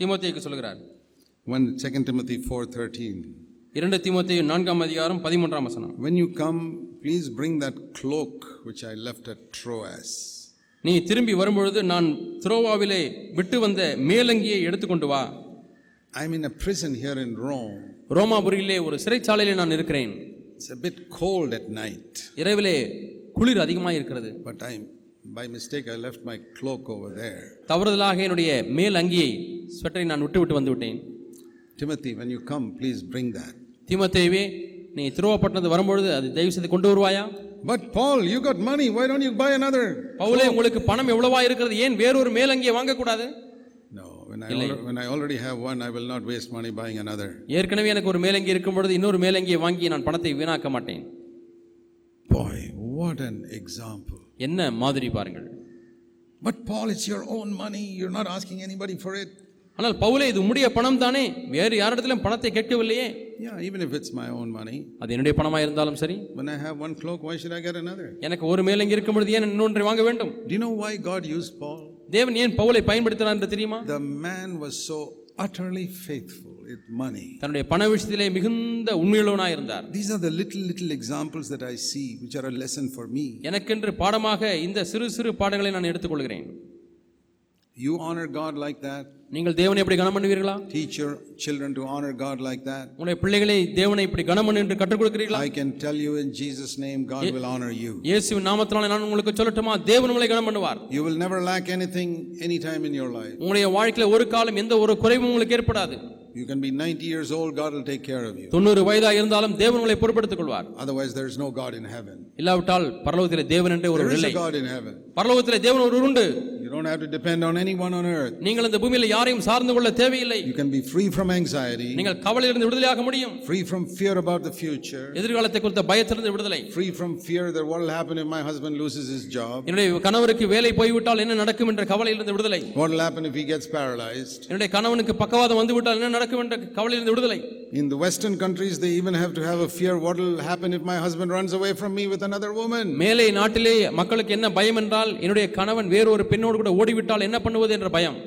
தீமோத்தேயுக்கு சொல்கிறார் when 2 Timothy 4:13, இரண்டு தீமோத்தேயு நான்காம் அதிகாரம் பதிமூன்றாம் வசனம் when you come, please bring that cloak which I left at Troas. நீ திரும்பி வரும்பொழுது நான் துரோவாவிலே விட்டு வந்த மேலங்கியை எடுத்துக்கொண்டு வா I'm in a prison here in Rome. ரோமாபுரியிலே ஒரு சிறைச்சாலையிலே நான் இருக்கிறேன் It's a bit cold at night, இரவிலே குளிர் அதிகமாக இருக்கிறது but I, by mistake, I left my cloak over there. தவறுதலாக என்னுடைய மேல் அங்கியை ஸ்வெட்டரை நான் விட்டு விட்டு வந்து விட்டேன் Timothy, when you come, please bring that. தீமோத்தேயுவே நீ திருவப்பட்டினத்து வரும்பொழுது அது தயவு செய்து கொண்டு வருவாயா But Paul, you got money. Why don't you buy another? பவுலே உங்களுக்கு பணம் எவ்வளவா இருக்கிறது ஏன் வேறொரு மேலங்கியை வாங்கக்கூடாது No, when I, alre- when I already have one, I will not waste money buying another. ஏற்கனவே எனக்கு ஒரு மேலங்கி இருக்கும் பொழுது இன்னொரு மேலங்கியை வாங்கி நான் பணத்தை வீணாக்க மாட்டேன் Boy, what an example. என்ன மாதிரி பாருங்கள் But Paul, it's your own money. You're not asking anybody for it. ஆனால் பவுலே இது உம்முடைய பணம் தானே வேறு யாரிடத்திலும் பணத்தை கேட்கவில்லையே Yeah, even if it's my own money. அது என்னுடைய பணமா இருந்தாலும் சரி When I have one cloak, why should I get another? எனக்கு ஒரு மேலங்கி இருக்கும் பொழுது ஏன் இன்னொன்றை வாங்க வேண்டும் Do you know why God used Paul? தேவன் ஏன் பவுலை பயன்படுத்தினார் என்று தெரியுமா The man was so utterly faithful with money. தன்னுடைய பண விஷயத்திலே மிகுந்த உண்மையுள்ளவனாய் இருந்தார் These are the little, little examples that I see, which are a lesson for me. எனக்கென்று பாடமாக இந்த சிறு சிறு பாடங்களை நான் எடுத்துக்கொள்கிறேன் You honor God like that. நீங்கள் தேவனை எப்படி கனம் பண்ணுவீர்களா Teach your children to honor God like that. உங்களுடைய பிள்ளைகளை தேவனை இப்படி கனம் பண்ணு என்று கற்றுக் கொடுக்கிறீர்களா I can tell you in Jesus' name, God will honor you. இயேசுவின் நாமத்தினாலே நான் உங்களுக்கு சொல்லட்டுமா தேவன் உங்களை கனம் பண்ணுவார் You will never lack anything anytime in your life. உங்களுடைய வாழ்க்கையில ஒரு காலம் எந்த ஒரு குறைவும் உங்களுக்கு ஏற்படாது You can be 90 years old, God will take care of you. தொண்ணூறு வயதா இருந்தாலும் தேவன் உங்களை பொறுப்படுத்திக் கொள்வார் Otherwise, there is no God in heaven. இல்லாவிட்டால் பரலோகத்திலே தேவன் என்று ஒரு There is இல்லை a God in heaven. பரலோகத்திலே தேவன் ஒரு உண்டு You don't have to depend on anyone on earth. நீங்கள் இந்த பூமியில யாரையும் சார்ந்து கொள்ள தேவையில்லை You can be free from anxiety, நீங்கள் கவலையிலிருந்து விடுதலையாக முடியும் free from fear about the future, எதிர்காலத்தை குறித்த பயத்திலிருந்து விடுதலை free from fear that what will happen if my husband loses his job, என்னுடைய கணவருக்கு வேலை போய்விட்டால் என்ன நடக்கும் என்ற கவலையிலிருந்து விடுதலை what will happen if he gets paralyzed. என்னுடைய கணவனுக்கு பக்கவாதம் வந்து விட்டால் என்ன நடக்கும் என்ற கவலையிலிருந்து விடுதலை In the Western countries, they even have to have a fear what will happen if my husband runs away from me with another woman. மேலே நாட்டிலே மக்களுக்கு என்ன பயம் என்றால் என்னுடைய கணவன் வேறு ஒரு பெண்ணோடு கூட ஓடிவிட்டால் என்ன பண்ணுவது என்ற பயம்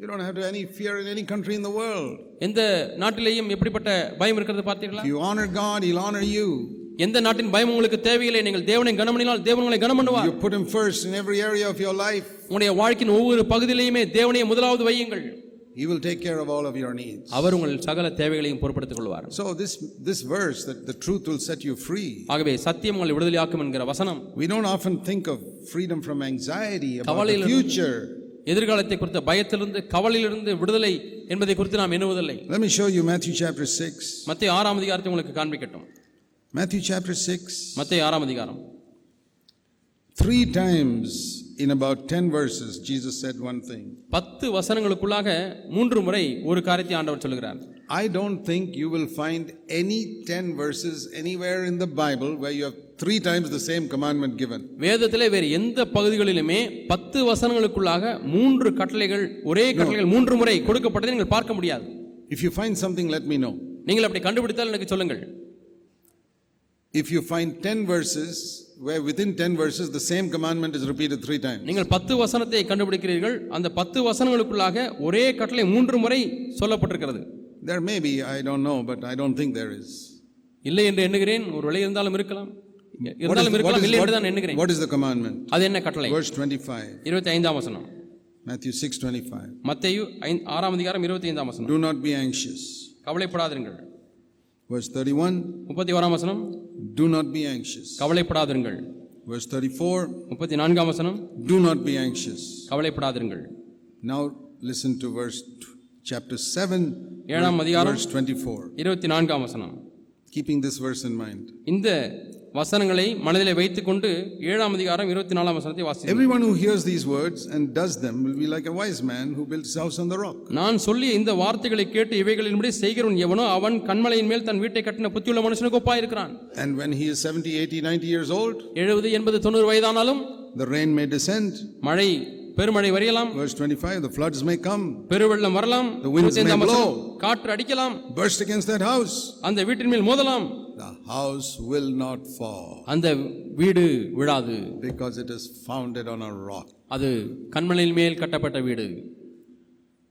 You don't have to any fear in any country in the world. எந்த நாட்டிலேயும் எப்படிப்பட்ட பயம் இருக்கிறது பார்த்தீர்களா If you honor God, He'll honor you. எந்த நாட்டின் பயம் உங்களுக்கு தேவையில்லை நீங்கள் தேவனை கனமணினால் தேவன் உங்களை கனம் பண்ணுவார் You put Him first in every area of your life. உங்களுடைய வாழ்க்கையின் ஒவ்வொரு பகுதியிலையுமே தேவனையே முதலாவது வையுங்கள் He will take care of all of your needs. அவர் உங்கள் சகல தேவைகளையும் பொறுப்படுத்திக் கொள்வார் So this this verse that the truth will set you free. ஆகவே சத்தியம் உங்களை விடுதலையாக்கும் என்கிற வசனம் We don't often think of freedom from anxiety about the future. எதிர்காலத்தை குறித்த பயத்திலிருந்து கவலையிலிருந்து விடுதலை என்பதை குறித்து நாம் எண்ணுவதில்லை Let me show you Matthew chapter 6. மத்திய ஆறாம் அதிகாரத்தை உங்களுக்கு காண்பிக்கட்டும் Matthew chapter 6. மத்திய ஆறாம் அதிகாரம் Three times in about 10 verses, Jesus said one thing. பத்து வசனங்களுக்குள்ளாக மூன்று முறை ஒரு காரியத்தை ஆண்டவர் சொல்கிறார் I don't think you will find any 10 verses anywhere in the Bible where you have three times the same commandment given. வேதத்திலே வேறு எந்த பகுதிகளிலுமே பத்து வசனங்களுக்குள்ளாக மூன்று கட்டளைகள் ஒரே கட்டளைகள் மூன்று முறை கொடுக்கப்பட்டதை நீங்கள் பார்க்க முடியாது If you find something, let me know. நீங்கள் அப்படி கண்டுபிடித்தால் எனக்கு சொல்லுங்கள் If you find 10 verses where within 10 verses the same commandment is repeated three times, நீங்கள் பத்து வசனத்தை கண்டுபிடிக்கிறீர்கள். அந்த பத்து வசனங்களுக்குள்ளாக ஒரே கட்டளை மூன்று முறை சொல்லப்பட்டிருக்கிறது. There may be, I don't know, but I don't think there is. இல்லை என்று எண்ணுகிறேன். ஒரு விலை இருந்தாலும் இருக்கலாம். இருந்தாலும் இருக்கலாம். இல்லை என்று தான் எண்ணுகிறேன். what is the commandment? அது என்ன கட்டளை? Verse 25, இருபத்தி ஐந்தாம் வசனம். Matthew 6 25. மத்தேயு ஐந்து- ஆறாம் அதிகாரம் இருபத்தி ஐந்தாம் வசனம். Do not be anxious. கவலைப்படாதிருங்கள். Verse 31, முப்பத்தி ஓராம் வசனம் do not be anxious. கவலைப்படாதிருங்கள் Verse 34, முப்பத்தி நான்காம் வசனம் do not be anxious. கவலைப்படாதிருங்கள் Now listen to verse chapter 7, ஏழாம் அதிகாரம் verse 24. இருபத்தி நான்காம் வசனம் Keeping this verse in mind. இந்த வசனங்களை மனதிலே வைத்துக்கொண்டு ஏழாம் அதிகாரம் இருபத்தி நாலாம் வசனத்தை வாசி Everyone who hears these words and does them will be like a wise man who built his house on the rock. நான் சொல்லிய இந்த வார்த்தைகளை கேட்டு இவைகளின்படி செய்கிறவன் எவனோ அவன் கண்மலையின் மேல் தன் வீட்டை கட்டின புத்தியுள்ள மனுஷனுக்கு ஒப்பாயிருக்கிறான் And when he is 70, 80, 90 years old, எழுபது எண்பது தொண்ணூறு வயதானாலும் the rain may descend. மழை பெருமழை வரையலாம் Verse 25, the floods may come, பெருவெள்ளம் வரலாம் The winds may 25 வசனம், blow. காற்று அடிக்கலாம் burst against that house. அந்த வீட்டின் மேல் மோதலாம் The house will not fall அந்த வீடு விழாது because it is founded on a rock. அது கண்மலையின் மேல் கட்டப்பட்ட வீடு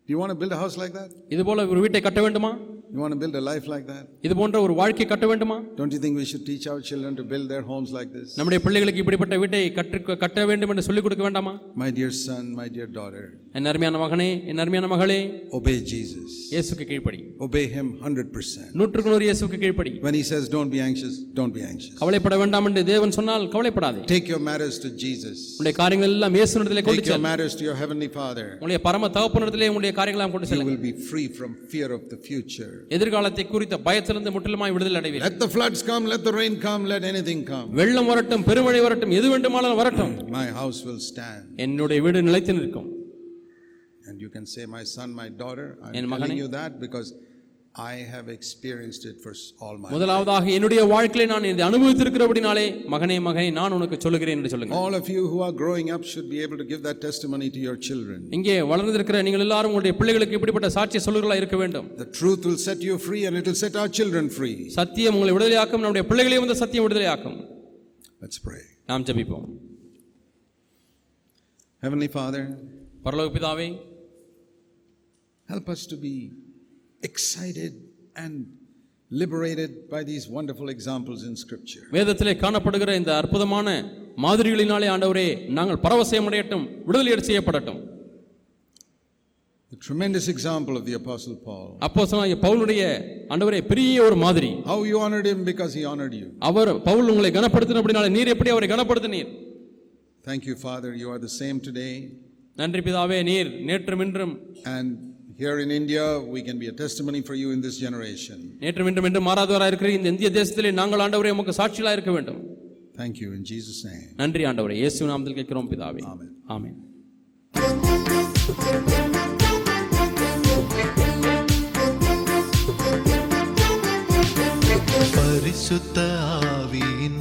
Do you want to build a house like that? இது போல ஒரு வீட்டை கட்ட வேண்டுமா You want to build a life like that? இது போன்ற ஒரு வாழ்க்கை கட்ட வேண்டுமா Don't you think we should teach our children to build their homes like this? நம்முடைய பிள்ளைகளுக்கு இப்படிப்பட்ட வீட்டை கற்று கட்ட வேண்டும் என்று சொல்லிக் கொடுக்க வேண்டாமா My dear son, my dear daughter, என் அருமையான மகனே என் அருமையான மகளே obey Jesus. இயேசுக்கு கீழ்ப்படி Obey him 100%. நூற்றுக்கு நூறு இயேசுக்கு கீழ்ப்படி When he says, don't be anxious, don't be anxious. கவலைப்பட வேண்டாம் என்று தேவன் சொன்னால் கவலைப்படாதே Take your matters to Jesus. உங்களுடைய காரியங்கள் எல்லாம் இயேசுனிடத்திலே கொண்டு Take your sell matters to your heavenly Father. உங்களுடைய பரம தகப்பனிடத்திலே உங்களுடைய காரியங்களை கொண்டு You செல்லுங்கள் will be free from fear of the future. எதிர்காலத்தை குறித்த பயத்திலிருந்து முற்றிலுமாய் விடுதலை அடைவீர்கள் Let the floods come, let the rain come, let anything come. வெள்ளம் வரட்டும் பெருமழை வரட்டும் எது வேண்டுமானாலும் வரட்டும் My house will stand. என்னுடைய வீடு நிலைத்து நிற்கும் And you can say, My son, my daughter, I'm telling you that because I have experienced it for all my. முதலாவதாக என்னுடைய வாழ்க்கையிலே நான் இதை அனுபவித்திருக்கிறபடினாலே மகனே மகனே நான் உனக்கு சொல்லுகிறேன் என்று சொல்லுங்க All of you who are growing up should be able to give that testimony to your children. இங்கே வளர்ந்திருக்கிற நீங்கள் எல்லாரும் உங்களுடைய பிள்ளைகளுக்கு இப்படிப்பட்ட சாட்சிய சொல்லுகளா இருக்க வேண்டும் The truth will set you free and it will set our children free. சத்தியம் உங்களை விடுதலையாக்கும் நம்முடைய பிள்ளைகளையும் வந்து சத்தியம் விடுதலையாக்கும் Let's pray. நாம் ஜெபிப்போம் Heavenly Father, பரலோக பிதாவே help us to be excited and liberated by these wonderful examples in Scripture. வேதத்திலே காணப்படுகிற இந்த அற்புதமான மாதிரிகளினாலே ஆண்டவரே நாங்கள் பரவசயம் அடையட்டும் விடுதலை செய்யப்படட்டும் The tremendous example of the Apostle Paul. அப்போ பவுலுடைய ஆண்டவரே பெரிய ஒரு மாதிரி How you honored him because he honored you. அவர் பவுல் உங்களை கனப்படுத்தினபடினாலே நீர் எப்படி அவரை கனப்படுத்தினீர் Thank you, Father. You are the same today. நன்றி பிதாவே நீர் நேற்றும் இன்றும் And here in India, we can be a testimony for you in this generation. நேற்றும் இன்றும் என்று மாறாதவராக இருக்கிற இந்த இந்திய தேசத்திலே நாங்கள் ஆண்டவரே உமக்கு சாட்சிகளாக இருக்க வேண்டும் Thank you in Jesus' name. நன்றி ஆண்டவரே இயேசு நாமத்தில் கேட்கிறோம் பிதாவே Amen. ஆமென் பரிசுத்த ஆவியின்